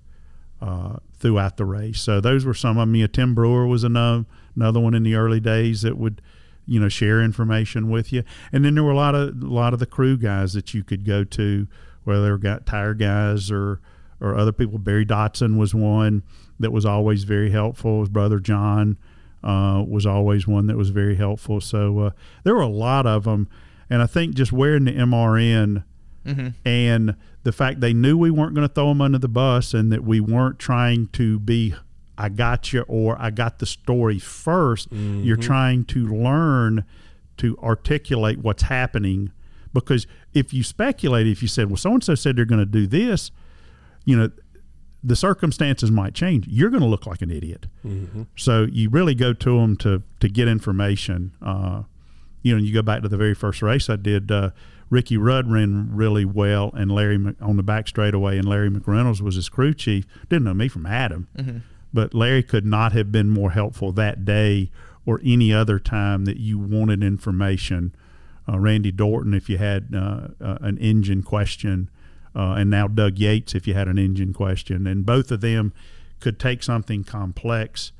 uh, throughout the race. So those were some of them. Yeah, Tim Brewer was another another one in the early days that would you know share information with you. And then there were a lot of a lot of the crew guys that you could go to, whether they got tire guys or or other people. Barry Dodson was one that was always very helpful. His brother John uh, was always one that was very helpful. So uh, there were a lot of them, and I think just wearing the MRN and the fact they knew we weren't going to throw them under the bus and that we weren't trying to be I got you or I got the story 1st you You're trying to learn to articulate what's happening. Because if you speculate, if you said, well, so and so said they're going to do this, you know, the circumstances might change. You're going to look like an idiot. So you really go to them to to get information. Uh, you know, you go back to the very first race I did. Uh, Ricky Rudd ran really well, and Larry Mc, on the back straightaway, and Larry McReynolds was his crew chief. Didn't know me from Adam, but Larry could not have been more helpful that day or any other time that you wanted information. Uh, Randy Dorton, if you had uh, uh, an engine question, uh, and now Doug Yates, if you had an engine question, and both of them could take something complex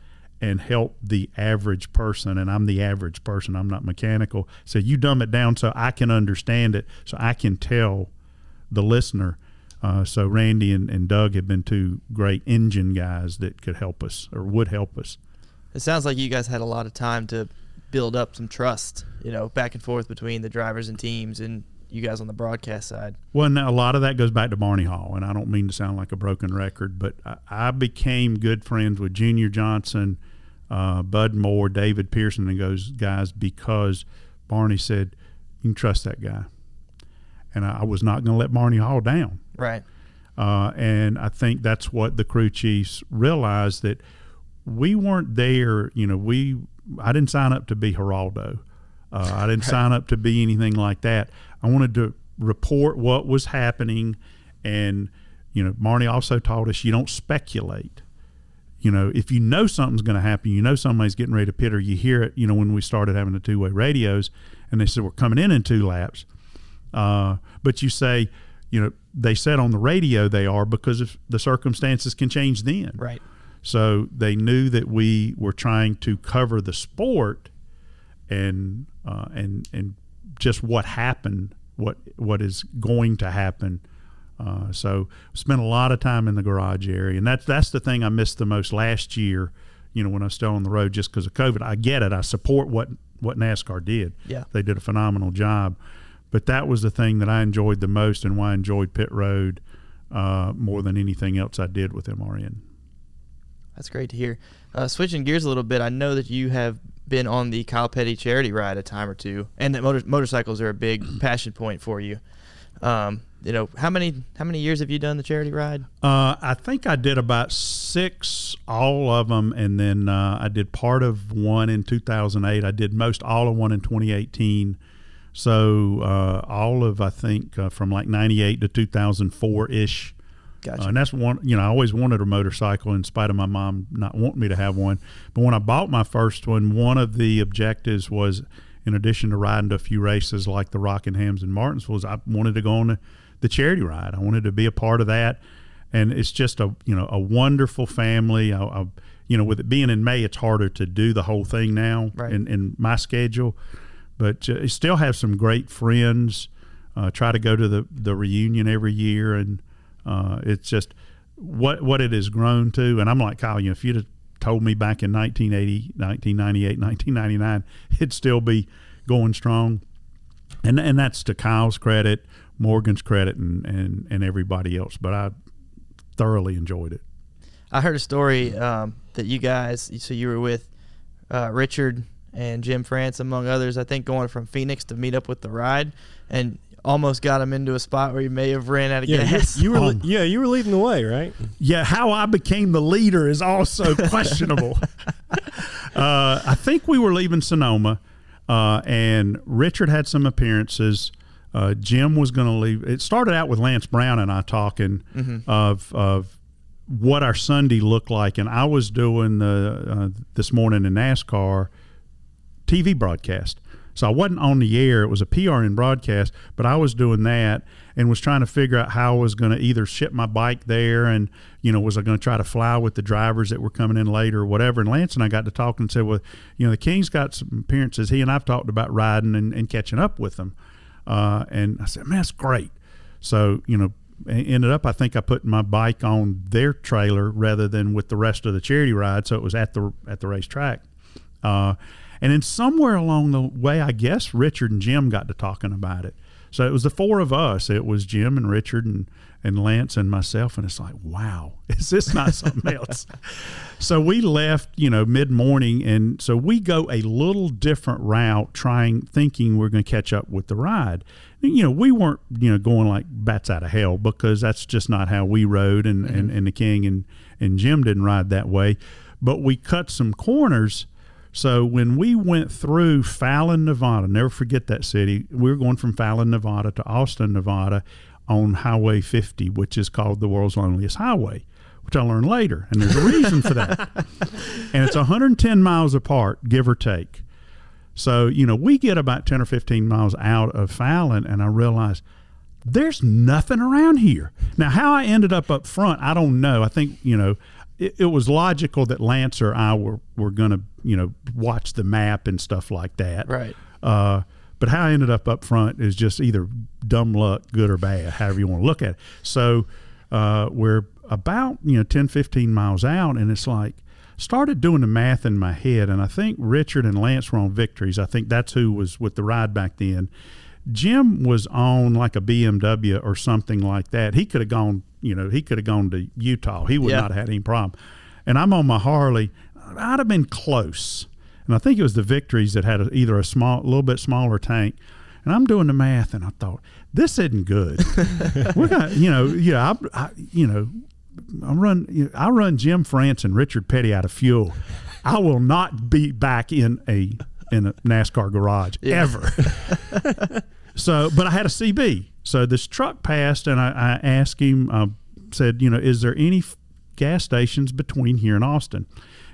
and help the average person. And I'm the average person; I'm not mechanical. So you dumb it down so I can understand it, so I can tell the listener. Uh, so Randy and, and Doug have been two great engine guys that could help us or would help us. It sounds like you guys had a lot of time to build up some trust, you know, back and forth between the drivers and teams and you guys on the broadcast side. Well, now a lot of that goes back to Barney Hall, and I don't mean to sound like a broken record, but I, I became good friends with Junior Johnson, uh, Bud Moore, David Pearson, and those guys because Barney said, "You can trust that guy," and I, I was not going to let Barney Hall down. Right. Uh, and I think that's what the crew chiefs realized that we weren't there. You know, we I didn't sign up to be Geraldo. Uh, I didn't sign up to be anything like that. I wanted to report what was happening, and you know, Barney also taught us you don't speculate. You know, if you know something's going to happen, you know somebody's getting ready to pit, or you hear it. You know, when we started having the two-way radios, and they said we're coming in in two laps, uh, but you say, you know, they said on the radio they are because if the circumstances can change then. Right. So they knew that we were trying to cover the sport and uh, and and just what happened, what what is going to happen. Uh, so spent a lot of time in the garage area, and that's that's the thing I missed the most last year. You know, when I was still on the road, just because of COVID. I get it. I support what what NASCAR did. Yeah. they did a phenomenal job. But that was the thing that I enjoyed the most, and why I enjoyed pit road uh, more than anything else I did with MRN. That's great to hear. Uh, switching gears a little bit, I know that you have been on the Kyle Petty charity ride a time or two, and that motor- motorcycles are a big passion point for you. Um, you know, how many how many years have you done the charity ride? Uh, I think I did about six, all of them, and then uh, I did part of one in 2008. I did most all of one in 2018. So uh, all of I think uh, from like 98 to 2004 ish. Gotcha. Uh, and that's one, you know, I always wanted a motorcycle in spite of my mom not wanting me to have one. But when I bought my first one, one of the objectives was, in addition to riding to a few races like the Rockinghams and Martinsville's, I wanted to go on the, the charity ride. I wanted to be a part of that. And it's just a, you know, a wonderful family. I, I, you know, with it being in May, it's harder to do the whole thing now Right. in, in my schedule. But uh, still have some great friends. Uh, try to go to the, the reunion every year and uh, it's just what what it has grown to. And I'm like Kyle, you know, if you'd have told me back in 1980, 1998, 1999, it'd still be going strong. And and that's to Kyle's credit, Morgan's credit, and and, and everybody else. But I thoroughly enjoyed it. I heard a story um, that you guys, so you were with uh, Richard and Jim France, among others, I think, going from Phoenix to meet up with the ride, and almost got him into a spot where he may have ran out of Yeah, you, gas. you were Um, yeah you were leading the way, right? Yeah, how I became the leader is also questionable. uh, I think we were leaving Sonoma, uh, and Richard had some appearances. Uh, Jim was going to leave. It started out with Lance Brown and I talking of of what our Sunday looked like, and I was doing the uh, this morning in NASCAR TV broadcast. So I wasn't on the air. It was a PRN broadcast, but I was doing that and was trying to figure out how I was going to either ship my bike there and, you know, was I going to try to fly with the drivers that were coming in later or whatever. And Lance and I got to talking and said, well, you know, the King's got some appearances. He and I've talked about riding and, and catching up with them. Uh, and I said, man, that's great. So, you know, ended up, I think I put my bike on their trailer rather than with the rest of the charity ride. So it was at the, at the racetrack. Uh, and then somewhere along the way, I guess Richard and Jim got to talking about it. So it was the four of us. It was Jim and Richard and, and Lance and myself. And it's like, wow, is this not something else? so we left, you know, mid morning. And so we go a little different route, trying, thinking we're going to catch up with the ride. You know, we weren't, you know, going like bats out of hell because that's just not how we rode. And, and, mm-hmm. and the King and, and Jim didn't ride that way. But we cut some corners So when we went through Fallon, Nevada, never forget that city. We were going from Fallon, Nevada to Austin, Nevada on Highway 50, which is called the world's loneliest highway, which I learned later. And there's a reason for that. And it's 110 miles apart, give or take. So, you know, we get about 10 or 15 miles out of Fallon, and I realize there's nothing around here. Now, how I ended up up front, I don't know. I think, you know, it, it was logical that Lance or I were, were going to, you know, watch the map and stuff like that. Right. Uh, but how I ended up up front is just either dumb luck, good or bad, however you want to look at it. So uh, we're about, you know, 10, 15 miles out, and it's like, started doing the math in my head, and I think Richard and Lance were on victories. I think that's who was with the ride back then. Jim was on like a BMW or something like that. He could have gone, you know, he could have gone to Utah. He would Yeah. not have had any problem. And I'm on my Harley. I'd have been close. And I think it was the victories that had a, either a small, a little bit smaller tank. And I'm doing the math, and I thought this isn't good. We're gonna, you know, yeah, I, I you know, I run, you know, I run Jim France and Richard Petty out of fuel. I will not be back in a in a NASCAR garage Yeah. ever. so, but I had a CB. So this truck passed, and I, I asked him, uh, said, you know, is there any f- gas stations between here and Austin?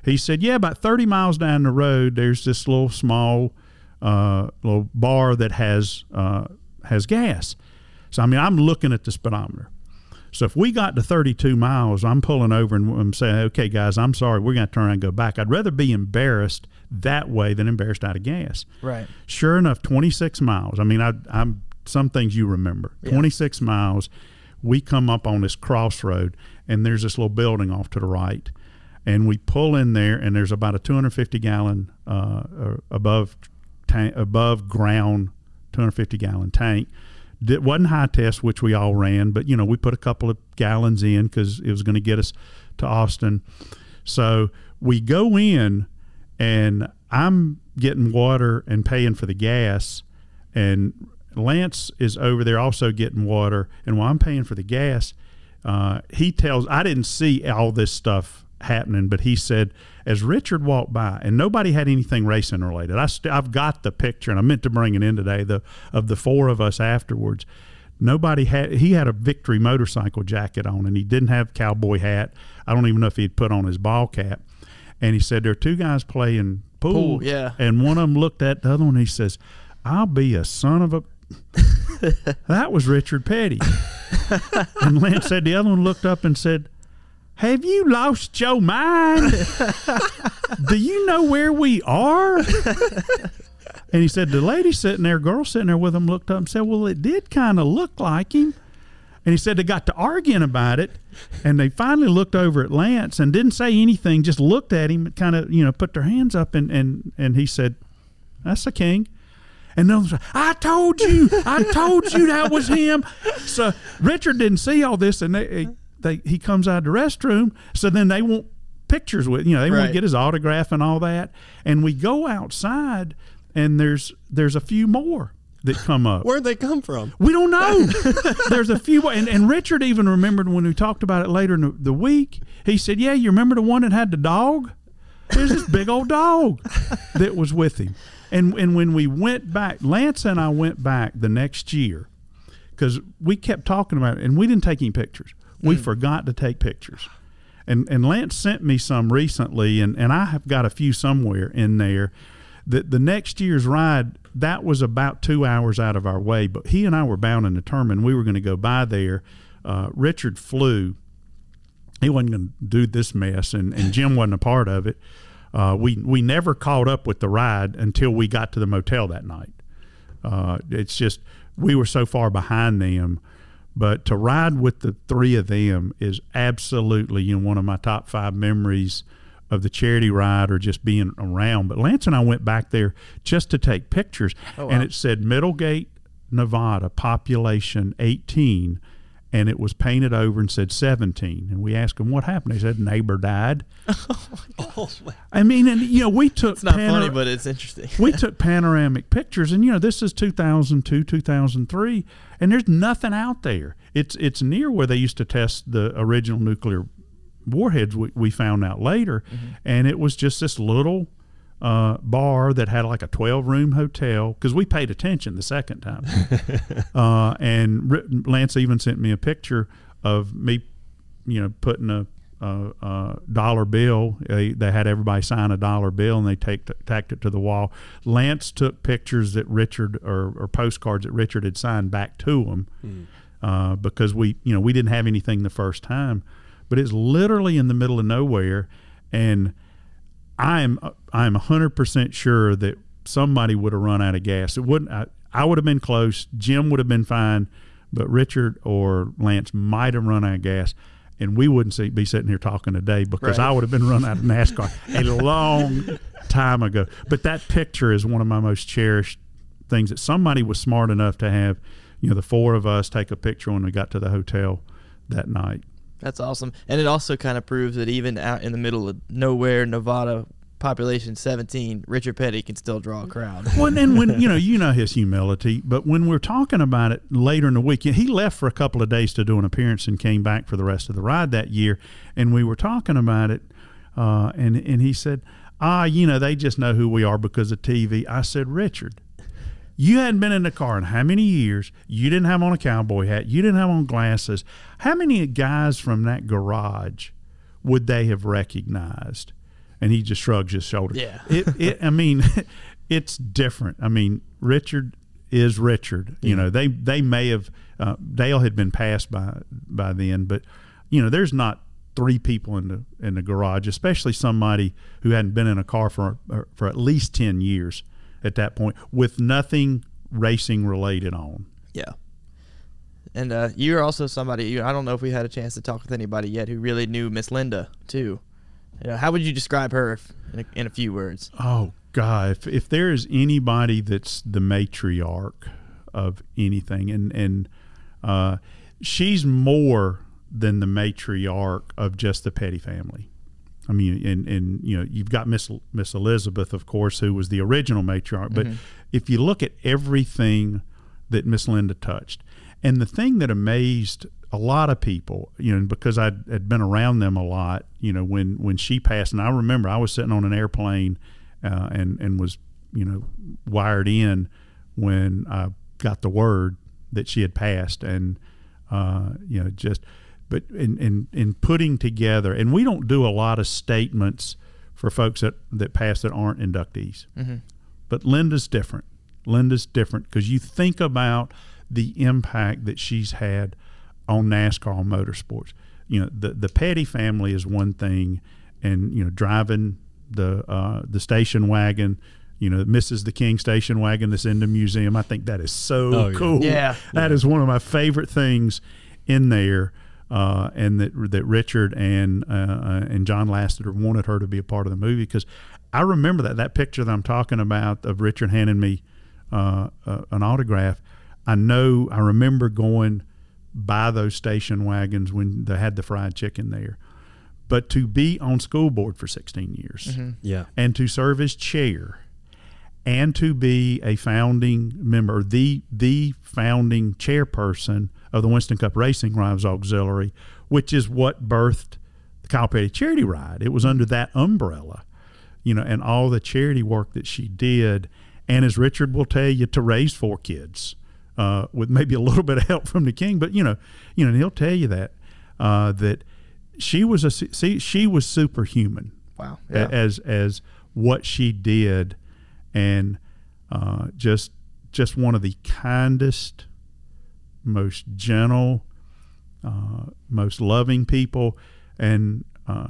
He said, yeah, about 30 miles down the road, there's this little small uh, little bar that has uh, has gas. So I mean, I'm looking at the speedometer. So if we got to 32 miles, I'm pulling over and I'm saying, okay, guys, I'm sorry, we're going to turn around and go back. I'd rather be embarrassed that way than embarrassed out of gas. Right. Sure enough, 26 miles. I mean, I, I'm some things you remember. Yeah. 26 miles. We come up on this crossroad, and there's this little building off to the right, and we pull in there, and there's about a 250 gallon uh, uh, above tank, above ground 250 gallon tank. It wasn't high test, which we all ran, but you know we put a couple of gallons in because it was going to get us to Austin. So we go in, and I'm getting water and paying for the gas, and Lance is over there also getting water. And while I'm paying for the gas, uh, he tells I didn't see all this stuff happening, but he said as Richard walked by, and nobody had anything racing related. I st- I've got the picture, and I meant to bring it in today. The of the four of us afterwards. Nobody had. He had a victory motorcycle jacket on, and he didn't have cowboy hat. I don't even know if he'd put on his ball cap. And he said there are two guys playing pool. Pool, yeah. And one of them looked at the other one. and He says, "I'll be a son of a." that was Richard Petty. and Lance said the other one looked up and said, "Have you lost your mind? Do you know where we are?" And he said the lady sitting there, girl sitting there with him, looked up and said, "Well, it did kind of look like him." And he said they got to arguing about it, and they finally looked over at Lance and didn't say anything, just looked at him, and kind of you know put their hands up, and and and he said, "That's the king." And the others, I told you, I told you that was him. So Richard didn't see all this, and they, they he comes out of the restroom. So then they want pictures with, you know, they want to get his autograph and all that. And we go outside, and there's there's a few more that come up. Where'd they come from? We don't know. There's a few, and, and Richard even remembered when we talked about it later in the, the week. He said, "Yeah, you remember the one that had the dog? There's this big old dog that was with him." And and when we went back, Lance and I went back the next year because we kept talking about it, and we didn't take any pictures. We forgot to take pictures. And and Lance sent me some recently, and, and I have got a few somewhere in there. The the next year's ride that was about two hours out of our way, but he and I were bound and determined we were going to go by there. Uh, Richard flew. He wasn't going to do this mess, and, and Jim wasn't a part of it. Uh, we we never caught up with the ride until we got to the motel that night. Uh, it's just we were so far behind them. But to ride with the three of them is absolutely you know one of my top five memories of the charity ride or just being around. But Lance and I went back there just to take pictures, Oh, and it said Middlegate, Nevada, population 18, and it was painted over and said 17. And we asked them what happened. They said neighbor died. Oh, oh, I mean, and you know we took It's not panor- funny, but it's interesting. we took panoramic pictures and you know this is 2002 2003 and there's nothing out there it's it's near where they used to test the original nuclear warheads we, we found out later mm-hmm. and it was just this little uh, bar that had like a 12 room hotel because we paid attention the second time. uh, and R- Lance even sent me a picture of me, you know, putting a, a, a dollar bill. They, they had everybody sign a dollar bill and they take, tacked it to the wall. Lance took pictures that Richard or, or postcards that Richard had signed back to him uh, because we, you know, we didn't have anything the first time. But it's literally in the middle of nowhere, and I am I am hundred percent sure that somebody would have run out of gas. It wouldn't. I, I would have been close. Jim would have been fine, but Richard or Lance might have run out of gas, and we wouldn't see, be sitting here talking today because Right. I would have been run out of NASCAR a long time ago. But that picture is one of my most cherished things that somebody was smart enough to have. You know, the four of us take a picture when we got to the hotel that night. That's awesome. And it also kind of proves that even out in the middle of nowhere, Nevada, population 17, Richard Petty can still draw a crowd. Well, and when you know, you know his humility, but when we're talking about it later in the week, he left for a couple of days to do an appearance and came back for the rest of the ride that year. And we were talking about it, uh, and and he said, "Ah, you know, they just know who we are because of TV." I said, "Richard." You hadn't been in the car in how many years? You didn't have on a cowboy hat. You didn't have on glasses. How many guys from that garage would they have recognized? And he just shrugs his shoulders. Yeah. It, it, I mean, it's different. I mean, Richard is Richard. You know, they they may have uh, Dale had been passed by by then, but you know, there's not three people in the in the garage, especially somebody who hadn't been in a car for for at least ten years at that point, with nothing racing related on. Yeah. And uh, you're also somebody, you, I don't know if we had a chance to talk with anybody yet who really knew Miss Lynda, too. You know, how would you describe her if, in, a, in a few words? Oh God! If if there is anybody that's the matriarch of anything, and and uh, she's more than the matriarch of just the Petty family. I mean, and and you know, you've got Miss Miss Elizabeth, of course, who was the original matriarch. But if you look at everything that Miss Lynda touched, and the thing that amazed a lot of people, you know, because I had been around them a lot, you know, when when she passed, and I remember I was sitting on an airplane, uh, and and was you know wired in when I got the word that she had passed, and uh, you know just but in, in in putting together, and we don't do a lot of statements for folks that that pass that aren't inductees, but Lynda's different. Lynda's different because you think about the impact that she's had on NASCAR on motorsports. You know, the the Petty family is one thing, and you know, driving the uh, the station wagon. You know, Mrs. the King station wagon that's in the museum. I think that is so Oh, yeah. cool. Yeah. that is one of my favorite things in there. Uh, and that that Richard and uh, uh, and John Lasseter wanted her to be a part of the movie because I remember that that picture that I'm talking about of Richard handing me uh, uh, an autograph. I know I remember going by those station wagons when they had the fried chicken there. But to be on school board for 16 years Yeah. and to serve as chair and to be a founding member, the the founding chairperson of the Winston Cup Racing Wives Auxiliary, which is what birthed the Kyle Petty Charity Ride. It was under that umbrella, you know, and all the charity work that she did, and as Richard will tell you, to raise four kids uh, with maybe a little bit of help from the king, but you know, you know, and he'll tell you that uh, that she was a see, she was superhuman Wow. a- as as what she did, and uh, just just one of the kindest, most gentle, uh, most loving people, and uh,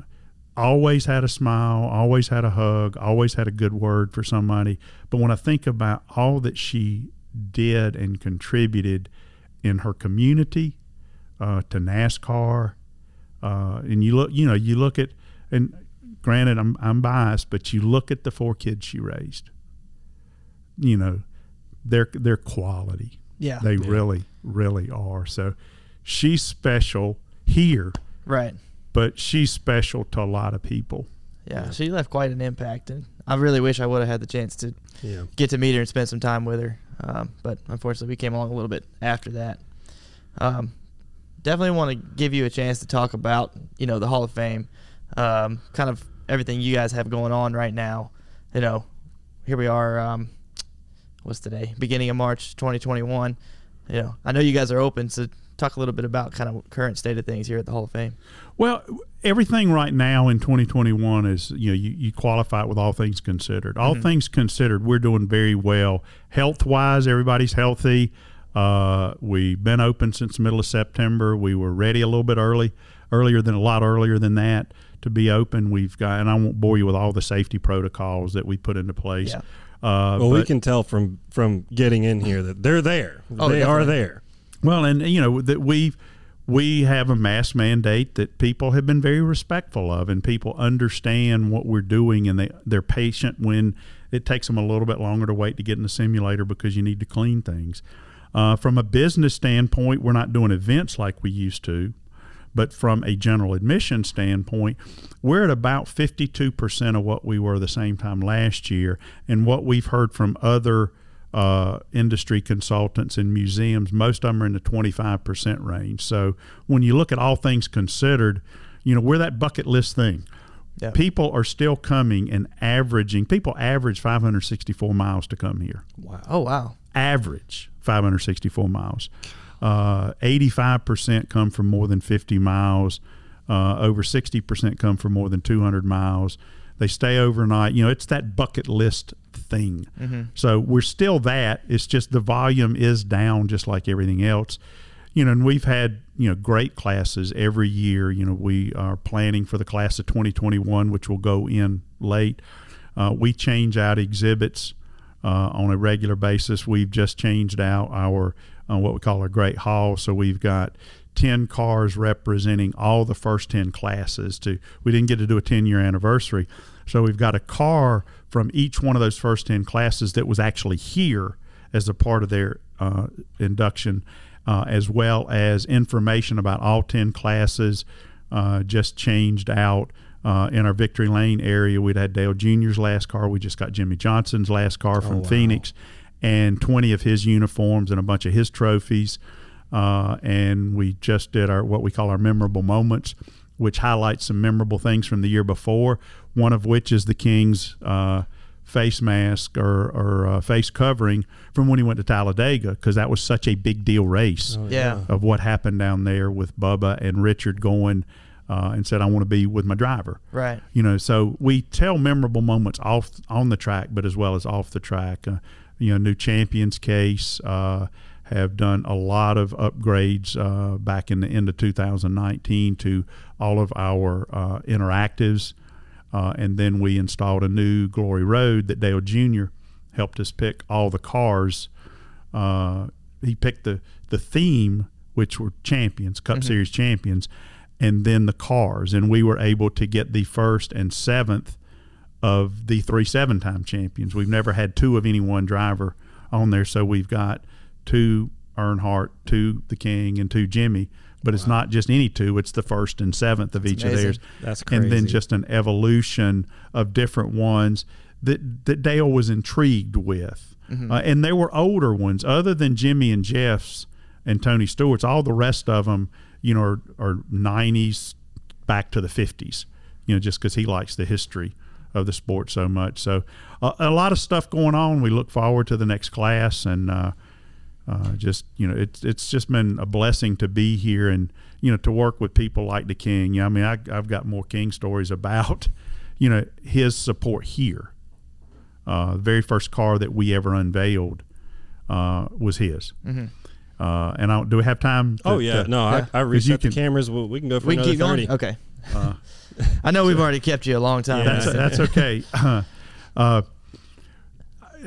always had a smile, always had a hug, always had a good word for somebody. But when I think about all that she did and contributed in her community uh, to NASCAR, uh, and you look, you know, you look at, and granted, I'm I'm biased, but you look at the four kids she raised. You know, their their quality. Yeah. They really, really are. So she's special here, right. but she's special to a lot of people. Yeah, she left quite an impact, and I really wish I would have had the chance to Yeah. get to meet her and spend some time with her. Um, but unfortunately, we came along a little bit after that. Um, definitely want to give you a chance to talk about you know the Hall of Fame, um, kind of everything you guys have going on right now. you know, here we are. Um, what's today? Beginning of March 2021. You know, I know you guys are open, so talk a little bit about kind of current state of things here at the Hall of Fame. Well, everything right now in 2021 is you know you, you qualify it with all things considered. All Mm-hmm. things considered, we're doing very well health wise. Everybody's healthy. Uh, we've been open since the middle of September. We were ready a little bit early, earlier than a lot earlier than that to be open. We've got, and I won't bore you with all the safety protocols that we put into place. Yeah. Uh, Well, we can tell from from getting in here that they're there. Oh, they are there. Well, and you know that we we have a mask mandate that people have been very respectful of, and people understand what we're doing, and they they're patient when it takes them a little bit longer to wait to get in the simulator because you need to clean things. Uh, from a business standpoint, we're not doing events like we used to, but from a general admission standpoint, we're at about 52% of what we were the same time last year. And what we've heard from other uh, industry consultants and museums, most of them are in the 25% range. So when you look at all things considered, you know, we're that bucket list thing. Yeah. People are still coming and averaging, people average 564 miles to come here Wow. Oh wow. average 564 miles. Uh, 85% come from more than 50 miles. Uh, over 60% come from more than 200 miles. They stay overnight. You know, it's that bucket list thing. So we're still that. It's just the volume is down, just like everything else. You know, and we've had you know great classes every year. You know, we are planning for the class of 2021, which will go in late. Uh, we change out exhibits uh, on a regular basis. We've just changed out our uh, what we call our Great Hall. So we've got 10 cars representing all the first 10 classes. To we didn't get to do a 10 year anniversary, so we've got a car from each one of those first 10 classes that was actually here as a part of their uh, induction, uh, as well as information about all 10 classes. Uh, just changed out uh, in our Victory Lane area. We'd had Dale Jr.'s last car. We just got Jimmie Johnson's last car from wow. Phoenix, and 20 of his uniforms and a bunch of his trophies. Uh, and we just did our what we call our memorable moments, which highlights some memorable things from the year before. One of which is the King's uh, face mask or, or uh, face covering from when he went to Talladega, because that was such a big deal race Oh, Yeah. of what happened down there with Bubba and Richard going uh, and said, "I want to be with my driver." Right. You know, so we tell memorable moments off on the track, but as well as off the track. You know, new champions case uh, have done a lot of upgrades uh, back in the end of 2019 to all of our uh, interactives, uh, and then we installed a new Glory Road that Dale Jr. helped us pick all the cars. Uh, he picked the the theme, which were champions, Cup Series champions, and then the cars, and we were able to get the first and seventh of the three seven time champions. We've never had two of any one driver on there, so we've got two Earnhardt, two the King, and two Jimmy. But it's not just any two; it's the first and seventh of each of theirs. That's crazy. And then just an evolution of different ones that that Dale was intrigued with, uh, and there were older ones other than Jimmy and Jeff's and Tony Stewart's. All the rest of them, you know, are, are 90s back to the 50s. You know, just because he likes the history of the sport so much. So uh, a lot of stuff going on. We look forward to the next class and. Uh, uh, just you know, it's it's just been a blessing to be here and you know to work with people like the King. You know, I mean, I, I've got more King stories about you know his support here. Uh, the very first car that we ever unveiled uh, was his. Mm-hmm. Uh, and I, do we have time? to- Oh yeah, to- no, yeah. I, I you reset can- the cameras. Well, we can go for We can another keep going. thirty. Okay. I know we've already kept you a long time. That's, Yeah. that's okay. Uh, uh,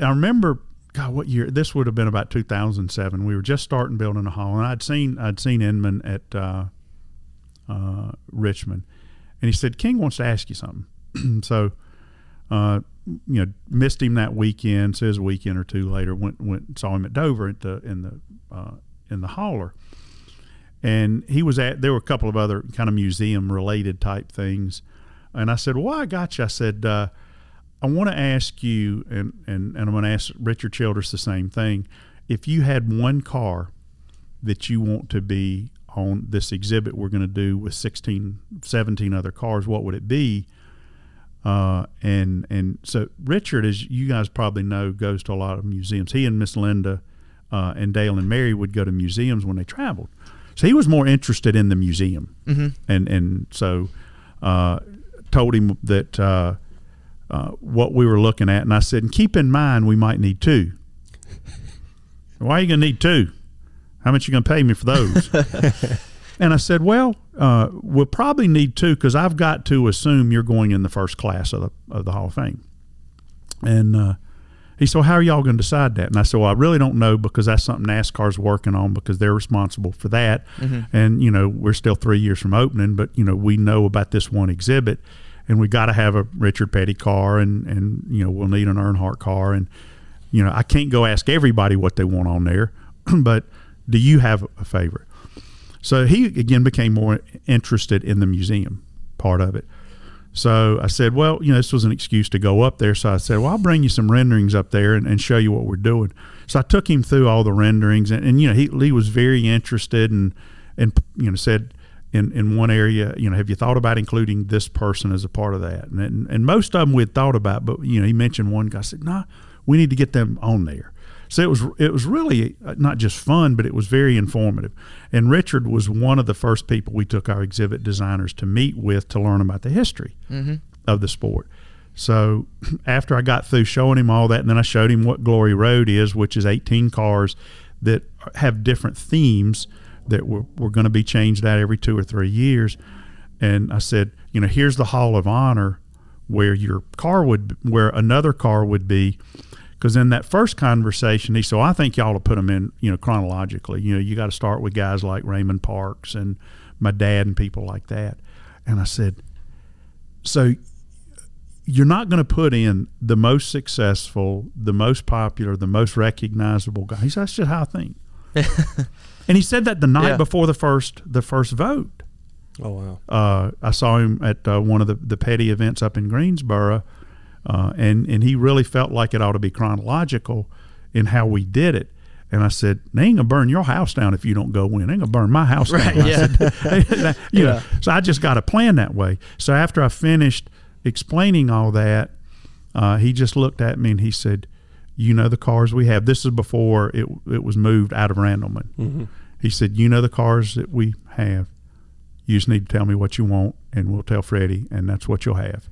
I remember, God, what year? This would have been about 2007. We were just starting building a hall, and I'd seen I'd seen Inman at uh, uh, Richmond, and he said King wants to ask you something. so, uh, you know, missed him that weekend. Says a weekend or two later, went went saw him at Dover at the in the uh, in the hauler and he was at there were a couple of other kind of museum related type things and i said well i got you i said uh, i want to ask you and, and, and i'm going to ask richard childress the same thing if you had one car that you want to be on this exhibit we're going to do with 16 17 other cars what would it be Uh, and and so Richard, as you guys probably know, goes to a lot of museums. He and Miss Lynda uh, and Dale and Mary would go to museums when they traveled. So he was more interested in the museum, Mm-hmm. and and so uh, told him that uh, uh, what we were looking at, and I said, and keep in mind we might need two. Why are you going to need two? How much you going to pay me for those? and I said, well, uh, we'll probably need two because I've got to assume you're going in the first class of the of the Hall of Fame. And uh, he said, well, how are y'all going to decide that? And I said, well, I really don't know because that's something NASCAR's working on because they're responsible for that. Mm-hmm. And you know, we're still three years from opening, but you know, we know about this one exhibit, and we got to have a Richard Petty car, and and you know, we'll need an Earnhardt car, and you know, I can't go ask everybody what they want on there, but do you have a favorite? So he again became more interested in the museum part of it. So I said, well, you know, this was an excuse to go up there. So I said, well, I'll bring you some renderings up there and, and show you what we're doing. So I took him through all the renderings, and, and you know, he, he was very interested and and you know said in, in one area, you know, have you thought about including this person as a part of that? And and, and most of them we had thought about, but you know, he mentioned one guy. I said, nah, we need to get them on there. So it was it was really uh, not just fun, but it was very informative. And Richard was one of the first people we took our exhibit designers to meet with to learn about the history of the sport. So after I got through showing him all that, and then I showed him what Glory Road is, which is 18 cars that have different themes that were, were going to be changed out every two or three years. And I said, you know, here's the Hall of Honor where your car would, where another car would be. Because in that first conversation, he said, well, I think y'all to put them in, you know, chronologically. You know, you got to start with guys like Raymond Parks and my dad and people like that. And I said, so you're not going to put in the most successful, the most popular, the most recognizable guy. He said, that's just how I think. and he said that the night Yeah. before the first the first vote. Oh wow. Uh, I saw him at uh, one of the, the petty events up in Greensboro, uh, and and he really felt like it ought to be chronological in how we did it. And I said, "They ain't gonna burn your house down if you don't go in. They ain't gonna burn my house Right, down." I yeah. said, you know, so I just got to plan that way. So after I finished explaining all that, uh, he just looked at me and he said, "You know the cars we have. This is before it it was moved out of Randleman." He said, "You know the cars that we have. You just need to tell me what you want, and we'll tell Freddie, and that's what you'll have."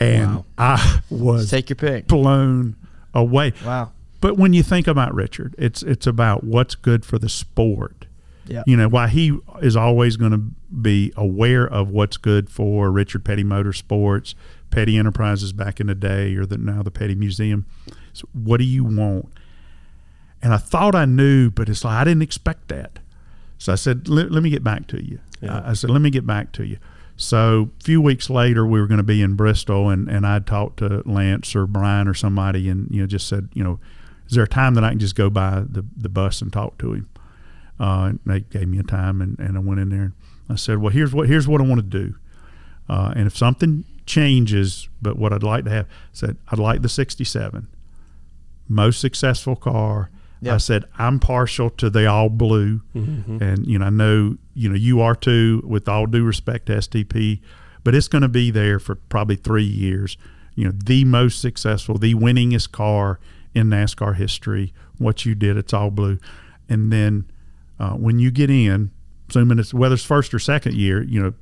And Wow. I was Take your pick. blown away. Wow. But when you think about Richard, it's it's about what's good for the sport. Yeah. You know, why he is always going to be aware of what's good for Richard Petty Motorsports, Petty Enterprises back in the day, or the now the Petty Museum. So what do you want? And I thought I knew, but it's like I didn't expect that. So I said, let, let me get back to you. Yeah. I, I said, let me get back to you. So a few weeks later, we were going to be in Bristol, and, and I'd talked to Lance or Brian or somebody, and you know, just said, you know, is there a time that I can just go by the, the bus and talk to him? Uh, and they gave me a time, and, and I went in there and I said, well, here's what here's what I want to do, uh, and if something changes, but what I'd like to have, I said I'd like the '67 most successful car. Yeah. I said I'm partial to the all blue, and you know I know you know you are too. With all due respect to STP, but it's going to be there for probably three years. You know, the most successful, the winningest car in NASCAR history. What you did, it's all blue, and then uh, when you get in, assuming it's whether it's first or second year, you know,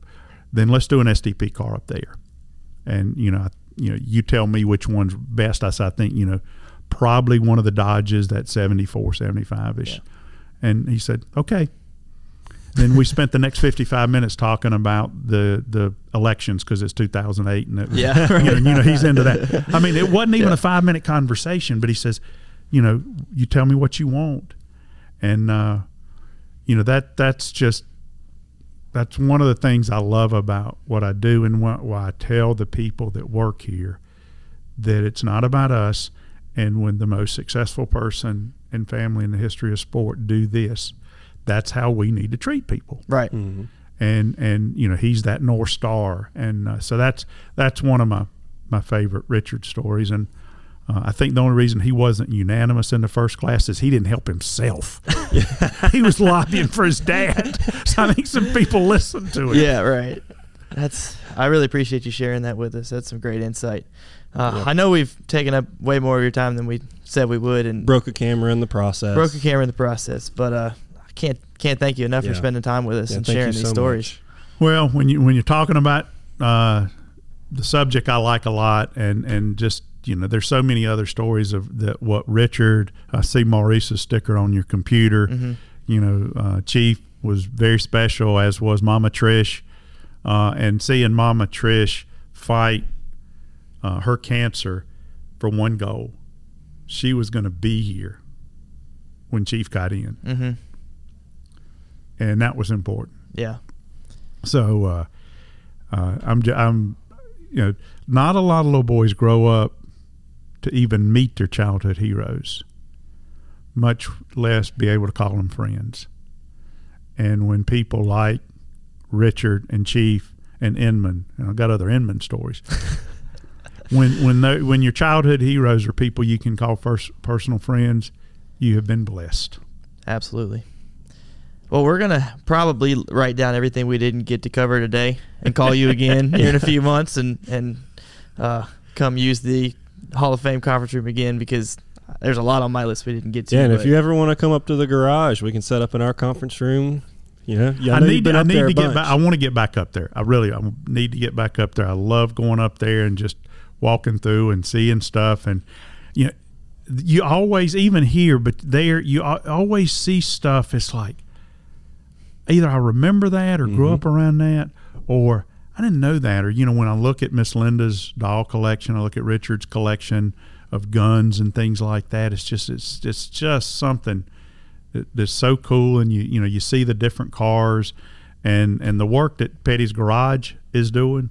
then let's do an STP car up there and you know, I- you know, you tell me which one's best. I said, I think you know, probably one of the Dodges that 74, 75 ish. Yeah. And he said, okay. Then we spent the next 55 minutes talking about the the elections because it's 2008 and it was, Yeah, you, know, you know he's into that. I mean, it wasn't even Yeah. a five minute conversation, but he says, you know, you tell me what you want, and uh, you know that that's just that's one of the things I love about what I do and why, why I tell the people that work here that it's not about us. And when the most successful person and family in the history of sport do this, that's how we need to treat people. Right. Mm-hmm. And and you know he's that north star, and uh, so that's that's one of my my favorite Richard stories. And uh, I think the only reason he wasn't unanimous in the first class is he didn't help himself. he was lobbying for his dad. So I think some people listened to him. Yeah. Right. That's I really appreciate you sharing that with us. That's some great insight. Uh, Yep. I know we've taken up way more of your time than we said we would, and Broke a camera in the process. broke a camera in the process. But uh, I can't can't thank you enough Yeah. for spending time with us Yeah, and thank you sharing these so stories. much. Well, when you when you're talking about uh, the subject, I like a lot, and and just you know, there's so many other stories of that. What Richard, I see Maurice's sticker on your computer. Mhm. You know, uh, Chief was very special, as was Mama Trish, uh, and seeing Mama Trish fight uh, her cancer for one goal, she was going to be here when Chief got in, Mm-hmm. and that was important. Yeah. So uh, uh, I'm I'm you know not a lot of little boys grow up to even meet their childhood heroes, much less be able to call them friends. And when people like Richard and Chief and Inman, and I've got other Inman stories. When when they, when your childhood heroes are people you can call first personal friends, you have been blessed. Absolutely. Well, we're gonna probably write down everything we didn't get to cover today and call you again here in a few months and and uh, come use the Hall of Fame conference room again because there's a lot on my list we didn't get to. Yeah, and if you ever want to come up to the garage, we can set up in our conference room. You know, yeah, I, I know need to, I need to get bunch. back. I want to get back up there. I really I need to get back up there. I love going up there and just walking through and seeing stuff. And you know you always even here but there you always see stuff. It's like either I remember that or grew Mhm. up around that or I didn't know that. Or you know when I look at Miss Lynda's doll collection I look at Richard's collection of guns and things like that. It's just it's it's just something that's so cool. And you you know you see the different cars and and the work that Petty's Garage is doing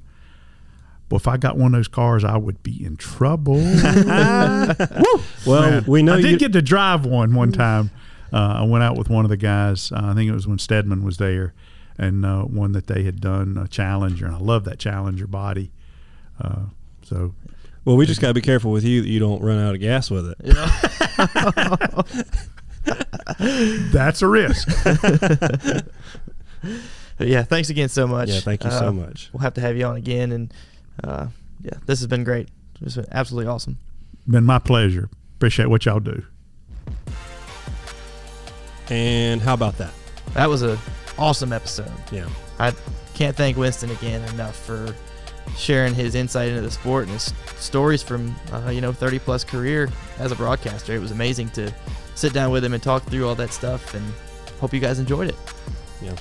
well if I got one of those cars I would be in trouble well, Man, we know I did you. get to drive one one time uh, I went out with one of the guys uh, I think it was when Stedman was there and uh, one that they had done a Challenger and I love that Challenger body uh, so well, we just got to be careful with you that you don't run out of gas with it. That's a risk yeah, thanks again so much. Yeah, thank you Uh, so much. We'll have to have you on again, and uh, yeah, this has been great. It's been absolutely awesome. been my pleasure appreciate what y'all do And how about that? That was a awesome episode. Yeah. I can't thank Winston again enough for sharing his insight into the sport and his stories from uh, you know 30 plus career as a broadcaster. It was amazing to sit down with him and talk through all that stuff, and hope you guys enjoyed it. Yeah.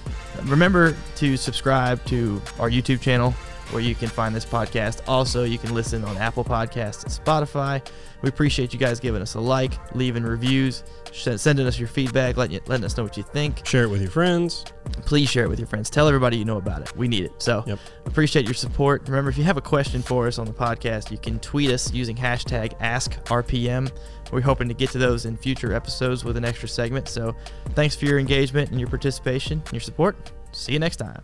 Remember to subscribe to our YouTube channel where you can find this podcast. Also, you can listen on Apple Podcasts and Spotify. We appreciate you guys giving us a like, leaving reviews, sending us your feedback, letting, you, letting us know what you think. Share it with your friends. Please share it with your friends. Tell everybody you know about it. We need it. So, Yep. appreciate your support. Remember, if you have a question for us on the podcast, you can tweet us using hashtag AskRPM. We're hoping to get to those in future episodes with an extra segment. So, thanks for your engagement and your participation and your support. See you next time.